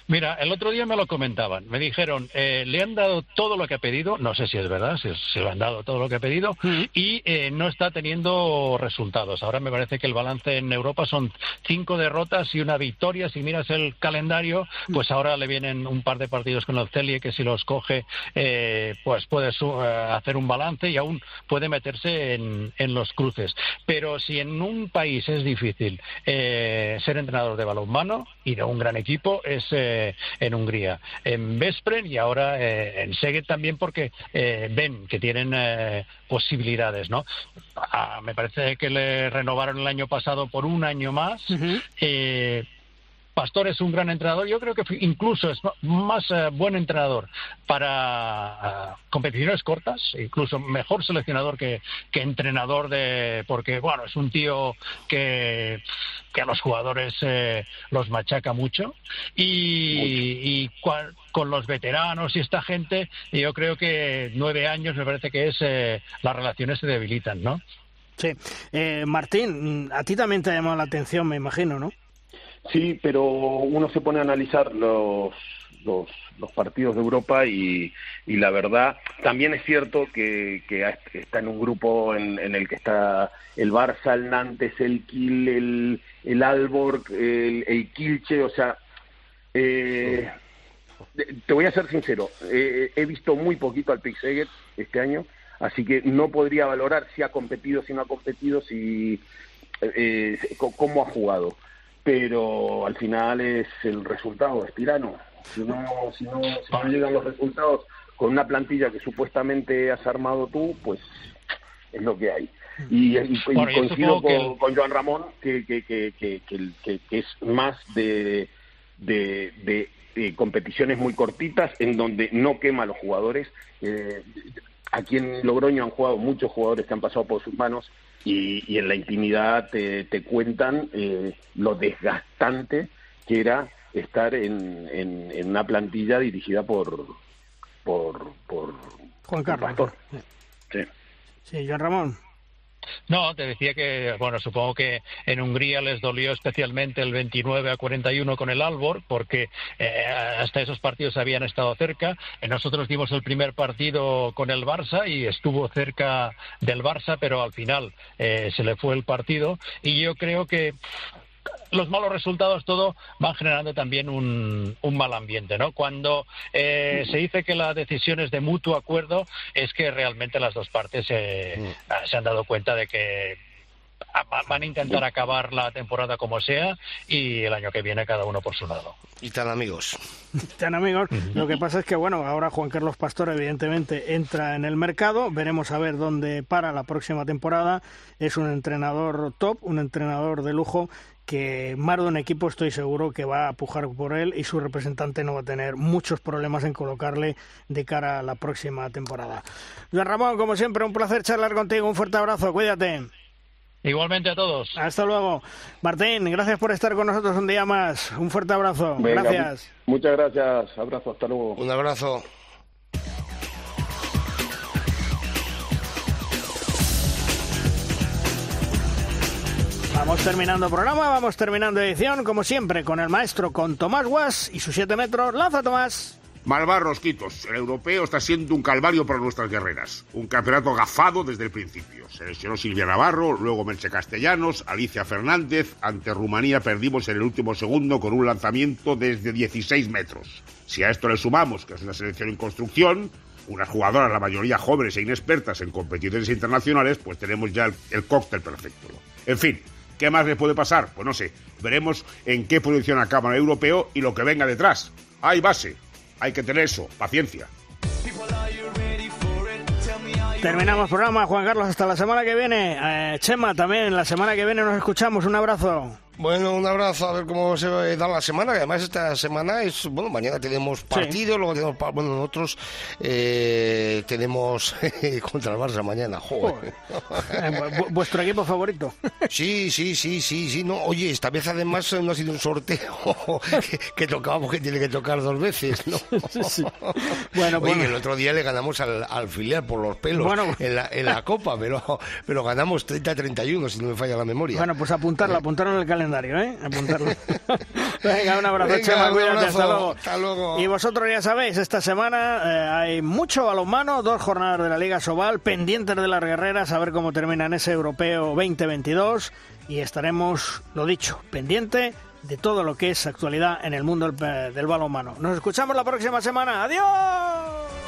M: Mira, el otro día me lo comentaban. Me dijeron, eh, le han dado todo lo que ha pedido, no sé si es verdad, si, si le han dado todo lo que ha pedido, y eh, no está teniendo resultados. Ahora me parece que el balance en Europa son cinco derrotas y una victoria. Si miras el calendario, pues ahora le vienen un par de partidos con el Celie que si los coge, eh, pues puede su- eh, hacer un balance y aún puede meterse en, en los cruces. Pero si en un país es difícil eh, ser entrenador de balonmano y de un gran equipo, es eh, en Hungría. En Veszprém y ahora eh, en Szeged también porque eh, ven que tienen eh, posibilidades, ¿no? Ah, me parece que le renovaron el año pasado por un año más. Eh, Pastor es un gran entrenador. Yo creo que incluso es más eh, buen entrenador para ah, competiciones cortas, incluso mejor seleccionador que, que entrenador de, porque bueno, es un tío que, que a los jugadores eh, los machaca mucho y, y cua- con los veteranos y esta gente, yo creo que nueve años me parece que es eh, las relaciones se debilitan, ¿no?
C: Sí. Eh, Martín, a ti también te ha llamado la atención, me imagino, ¿no?
G: Sí, pero uno se pone a analizar los, los, los partidos de Europa y, y la verdad, también es cierto que, que está en un grupo en, en el que está el Barça, el Nantes, el Kiel, el, el Alborg, el, el Kilche, o sea, eh, te voy a ser sincero, eh, he visto muy poquito al Pixeget este año, así que no podría valorar si ha competido, si no ha competido, si eh, c- cómo ha jugado. Pero al final es el resultado, es tirano. Si no, si no, si no llegan los resultados con una plantilla que supuestamente has armado tú, pues es lo que hay. Y,
M: Bueno,
G: coincido con,
M: el-
G: con Joan Ramón que, que, que, que, es más de, de, de, competiciones muy cortitas en donde no quema a los jugadores. Eh, aquí en Logroño han jugado muchos jugadores que han pasado por sus manos y, y en la intimidad te, te cuentan eh, lo desgastante que era estar en, en, en una plantilla dirigida por por, por
C: Juan Carlos.
G: Pastor. Sí.
C: Sí, Joan Ramón.
M: No, te decía que, bueno, supongo que en Hungría les dolió especialmente el 29 a 41 con el Albor, porque eh, hasta esos partidos habían estado cerca. Eh, Nosotros dimos el primer partido con el Barça y estuvo cerca del Barça, pero al final eh, se le fue el partido. Y yo creo que los malos resultados todo van generando también un, un mal ambiente, ¿no? Cuando eh, se dice que la decisión es de mutuo acuerdo, es que realmente las dos partes eh, ah, se han dado cuenta de que van a intentar acabar la temporada como sea y el año que viene cada uno por su lado.
E: Y tan amigos.
C: Están amigos. Lo que pasa es que, bueno, ahora Juan Carlos Pastor, evidentemente, entra en el mercado. Veremos a ver dónde para la próxima temporada. Es un entrenador top, un entrenador de lujo que más de un equipo estoy seguro que va a pujar por él y su representante no va a tener muchos problemas en colocarle de cara a la próxima temporada. Juan Ramón, como siempre, un placer charlar contigo. Un fuerte abrazo, cuídate.
M: Igualmente a todos.
C: Hasta luego. Martín, gracias por estar con nosotros un día más. Un fuerte abrazo.
G: Venga,
C: gracias.
G: mu- Muchas gracias. Abrazo. Hasta luego.
E: Un abrazo.
C: Vamos terminando programa, vamos terminando edición, como siempre, con el maestro, con Tomás Guas y sus 7 metros. ¡Lanza, Tomás!
O: Malvar Rosquitos, el europeo está siendo un calvario para nuestras guerreras. Un campeonato gafado desde el principio. Se lesionó Silvia Navarro, luego Merche Castellanos, Alicia Fernández. Ante Rumanía perdimos en el último segundo con un lanzamiento desde 16 metros. Si a esto le sumamos que es una selección en construcción, unas jugadoras, la mayoría jóvenes e inexpertas en competiciones internacionales, pues tenemos ya el, el cóctel perfecto. En fin, ¿qué más le puede pasar? Pues no sé. Veremos en qué posición acaba el europeo y lo que venga detrás. Hay base. Hay que tener eso, paciencia.
C: Terminamos programa, Juan Carlos, hasta la semana que viene. Eh, Chema, también, la semana que viene nos escuchamos. Un abrazo.
E: Bueno, un abrazo, a ver cómo se da la semana, que además esta semana es, bueno, mañana tenemos partido, luego tenemos, bueno, nosotros eh, tenemos contra el Barça mañana, joder.
C: Eh, vu- vu- ¿Vuestro equipo favorito?
E: Sí, sí, sí, sí, sí, no, oye, esta vez además no ha sido un sorteo que, que tocábamos que tiene que tocar dos veces, ¿no?
C: Bueno,
E: Oye,
C: bueno.
E: el otro día le ganamos al, al filial por los pelos
C: Bueno.
E: en, la, en la Copa, pero, pero ganamos 30-31, si no me falla la memoria.
C: Bueno, pues apuntarlo, apuntarlo en el calendario. Calendario, ¿eh? Apuntarlo. Venga, un abrazo,
E: Venga,
C: Chema, cuídate,
E: abrazo.
C: hasta luego.
E: Hasta luego.
C: Y vosotros ya sabéis, esta semana eh, hay mucho balonmano, dos jornadas de la Liga Sobal, pendientes de las guerreras, a ver cómo termina en ese europeo 2022 y estaremos, lo dicho, pendiente de todo lo que es actualidad en el mundo del, del balonmano. Nos escuchamos la próxima semana. ¡Adiós!